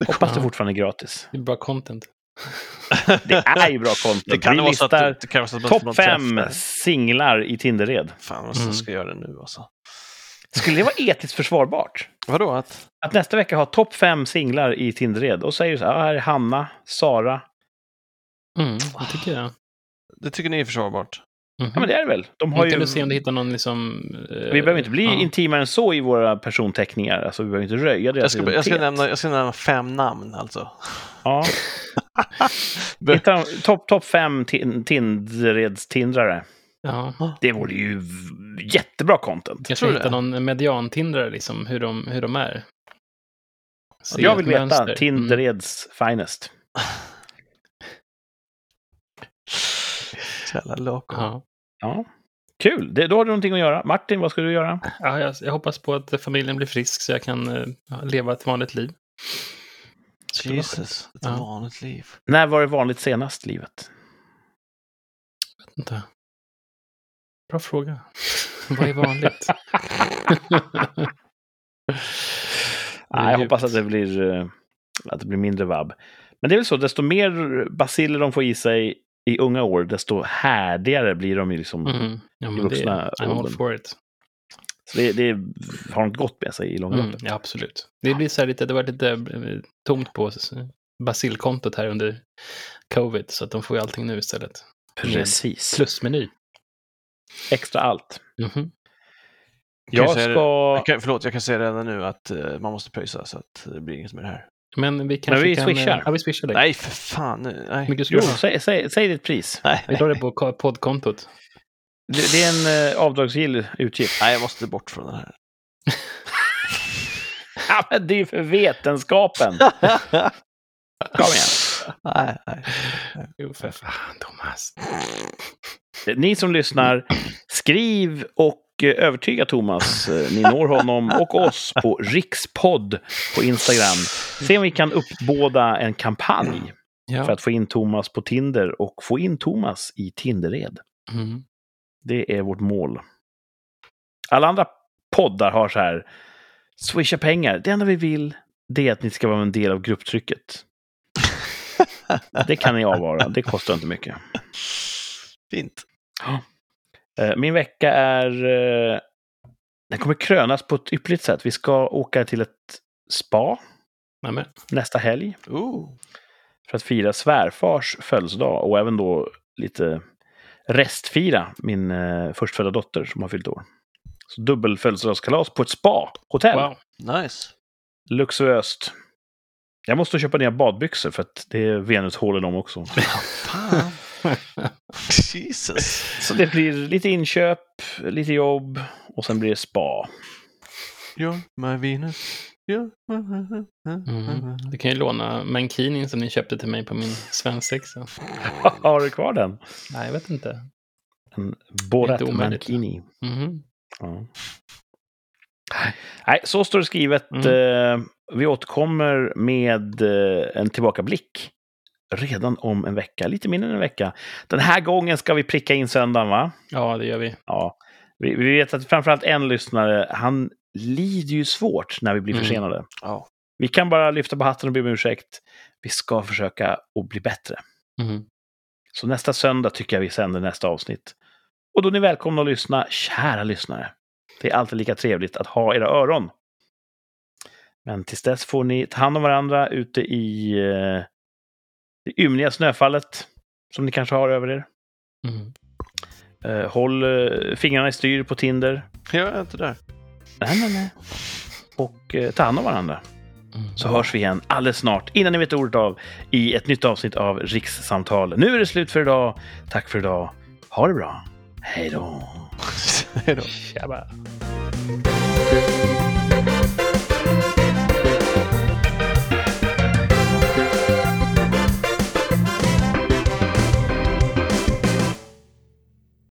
Speaker 1: Hoppas det fortfarande är gratis.
Speaker 3: Det är bra content.
Speaker 1: Det är ju bra content.
Speaker 2: Det kan
Speaker 1: vi
Speaker 2: vara så att
Speaker 1: listar
Speaker 2: det kan vara så att
Speaker 1: topp fem singlar i Tindered.
Speaker 2: Fan, vad jag
Speaker 3: Mm.
Speaker 2: ska göra det nu alltså.
Speaker 1: Skulle det vara etiskt försvarbart?
Speaker 2: Vadå? Att?
Speaker 1: Att nästa vecka ha topp fem singlar i Tindered och säger du så här, ja, här är Hanna, Sara.
Speaker 3: Mm, det tycker jag.
Speaker 2: Det tycker ni är försvarbart?
Speaker 3: Mhm.
Speaker 1: Ja, men det är det väl. De har ju...
Speaker 3: se om du hittar någon liksom... eh,
Speaker 1: Vi behöver inte bli
Speaker 3: ja.
Speaker 1: intimare än så i våra personteckningar. Alltså, vi behöver inte röja deras
Speaker 2: Jag ska, jag, ska
Speaker 1: identitet.
Speaker 2: nämna, jag ska nämna fem namn alltså.
Speaker 1: Ja. Topp top fem tin- Tindereds-tindrare.
Speaker 3: Ja.
Speaker 1: Det vore ju jättebra content.
Speaker 3: Jag ska hitta
Speaker 2: det?
Speaker 3: någon mediantindrare, liksom, hur de, hur de är. Se
Speaker 1: Jag vill veta
Speaker 3: mönster. Mm.
Speaker 1: Tindereds finest.
Speaker 2: Jävla loco.
Speaker 3: Ja.
Speaker 1: Ja. Kul, det, då har du någonting att göra. Martin, vad ska du göra?
Speaker 3: Ja, jag, jag hoppas på att familjen blir frisk så jag kan eh, leva ett vanligt liv.
Speaker 2: Jesus, ett
Speaker 3: Ja.
Speaker 2: vanligt liv.
Speaker 1: När var det vanligt senast, livet?
Speaker 3: Vänta. Bra fråga. Vad är vanligt?
Speaker 1: Nej, jag hoppas att det blir, eh, att det blir mindre vabb. Men det är väl så, desto mer basiller de får i sig i unga år, desto härdigare blir de ju liksom.
Speaker 3: Mm. Ja, men det,
Speaker 1: vuxna
Speaker 3: I'm all for it.
Speaker 1: Så det, det har något gott med sig i långa
Speaker 3: Mm,
Speaker 1: loppet.
Speaker 3: ja, absolut. Det blir så här lite, det var lite eh, tomt på basilkontot här under covid, så att de får ju allting nu istället.
Speaker 1: Precis.
Speaker 3: Plusmeny.
Speaker 1: Extra allt.
Speaker 3: Mhm.
Speaker 2: Kan
Speaker 1: Jag
Speaker 2: det-
Speaker 1: ska...
Speaker 2: Jag kan, förlåt, jag kan säga redan nu att eh, man måste pröjsa så att det blir inget med det här.
Speaker 3: Men vi kanske
Speaker 1: vi
Speaker 3: kan...
Speaker 1: swishar.
Speaker 3: eh, Ja, vi swishar dig.
Speaker 2: Nej, för fan. nu, Nej.
Speaker 3: Mycket
Speaker 1: Jo, säg, säg, säg ditt pris.
Speaker 2: Nej,
Speaker 3: Vi drar det på ko- poddkontot.
Speaker 1: Det, det är en eh, avdragsgill utgift.
Speaker 2: nej, jag måste bort från den här.
Speaker 1: Ja, men det är ju för vetenskapen. Kom igen.
Speaker 2: nej, nej.
Speaker 3: Jo, för fan, Thomas.
Speaker 1: Ni som lyssnar, skriv och övertyga Thomas. Eh, Ni når honom och oss på rikspodd på Instagram. Se om vi kan uppbåda en kampanj
Speaker 3: Ja.
Speaker 1: för att få in Thomas på Tinder och få in Thomas i Tindered.
Speaker 3: Mm.
Speaker 1: Det är vårt mål. Alla andra poddar har så här, swisha pengar. Det enda vi vill, det är att ni ska vara en del av grupptrycket. Det kan ni avvara, det kostar inte mycket.
Speaker 2: Fint.
Speaker 1: Eh, Min vecka är... eh, Den kommer krönas på ett ypperligt sätt. Vi ska åka till ett spa
Speaker 3: Nämen.
Speaker 1: nästa helg
Speaker 2: Ooh.
Speaker 1: för att fira svärfars födelsedag och även då lite restfira min eh, förstfödda dotter som har fyllt år. Så dubbel födelsedagskalas på ett spa, hotell.
Speaker 3: Wow.
Speaker 2: Nice.
Speaker 1: Luxuöst. Jag måste köpa nya badbyxor för att det är venushål i dem också.
Speaker 2: Fan. Jesus.
Speaker 1: Så det blir lite inköp, lite jobb och sen blir det spa.
Speaker 2: You're my Venus.
Speaker 3: Mm. Du kan ju låna mankinin som ni köpte till mig på min svensexa.
Speaker 1: Har du kvar den?
Speaker 3: Nej, jag vet inte.
Speaker 1: En Borat. Mankini.
Speaker 3: Mhm.
Speaker 1: Ja. Nej, så står det skrivet.
Speaker 3: Mm.
Speaker 1: Eh, Vi återkommer med eh, en tillbakablick redan om en vecka, lite mindre än en vecka. Den här gången ska vi pricka in söndagen, va?
Speaker 3: Ja, det gör vi.
Speaker 1: Ja. Vi, vi vet att framförallt en lyssnare, han lider ju svårt när vi blir
Speaker 3: Mm.
Speaker 1: försenade.
Speaker 2: Ja.
Speaker 1: Vi kan bara lyfta på hatten och be om ursäkt. Vi ska försöka att bli bättre.
Speaker 3: Mhm.
Speaker 1: Så nästa söndag tycker jag vi sänder nästa avsnitt. Och då är ni välkomna att lyssna, kära lyssnare. Det är alltid lika trevligt att ha era öron. Men tills dess får ni ta hand om varandra ute i eh, det ymniga snöfallet som ni kanske har över er.
Speaker 3: Mhm.
Speaker 1: Eh, håll eh, fingrarna i styr på Tinder.
Speaker 2: Jag är inte där.
Speaker 1: Nej, nej, nej. Och eh, ta hand om varandra.
Speaker 3: Mm.
Speaker 1: Så hörs vi igen alldeles snart, innan ni vet ordet av, i ett nytt avsnitt av Rikssamtal. Nu är det slut för idag. Tack för idag. Ha det bra. Hej då.
Speaker 2: Hej då.
Speaker 3: Tjaba.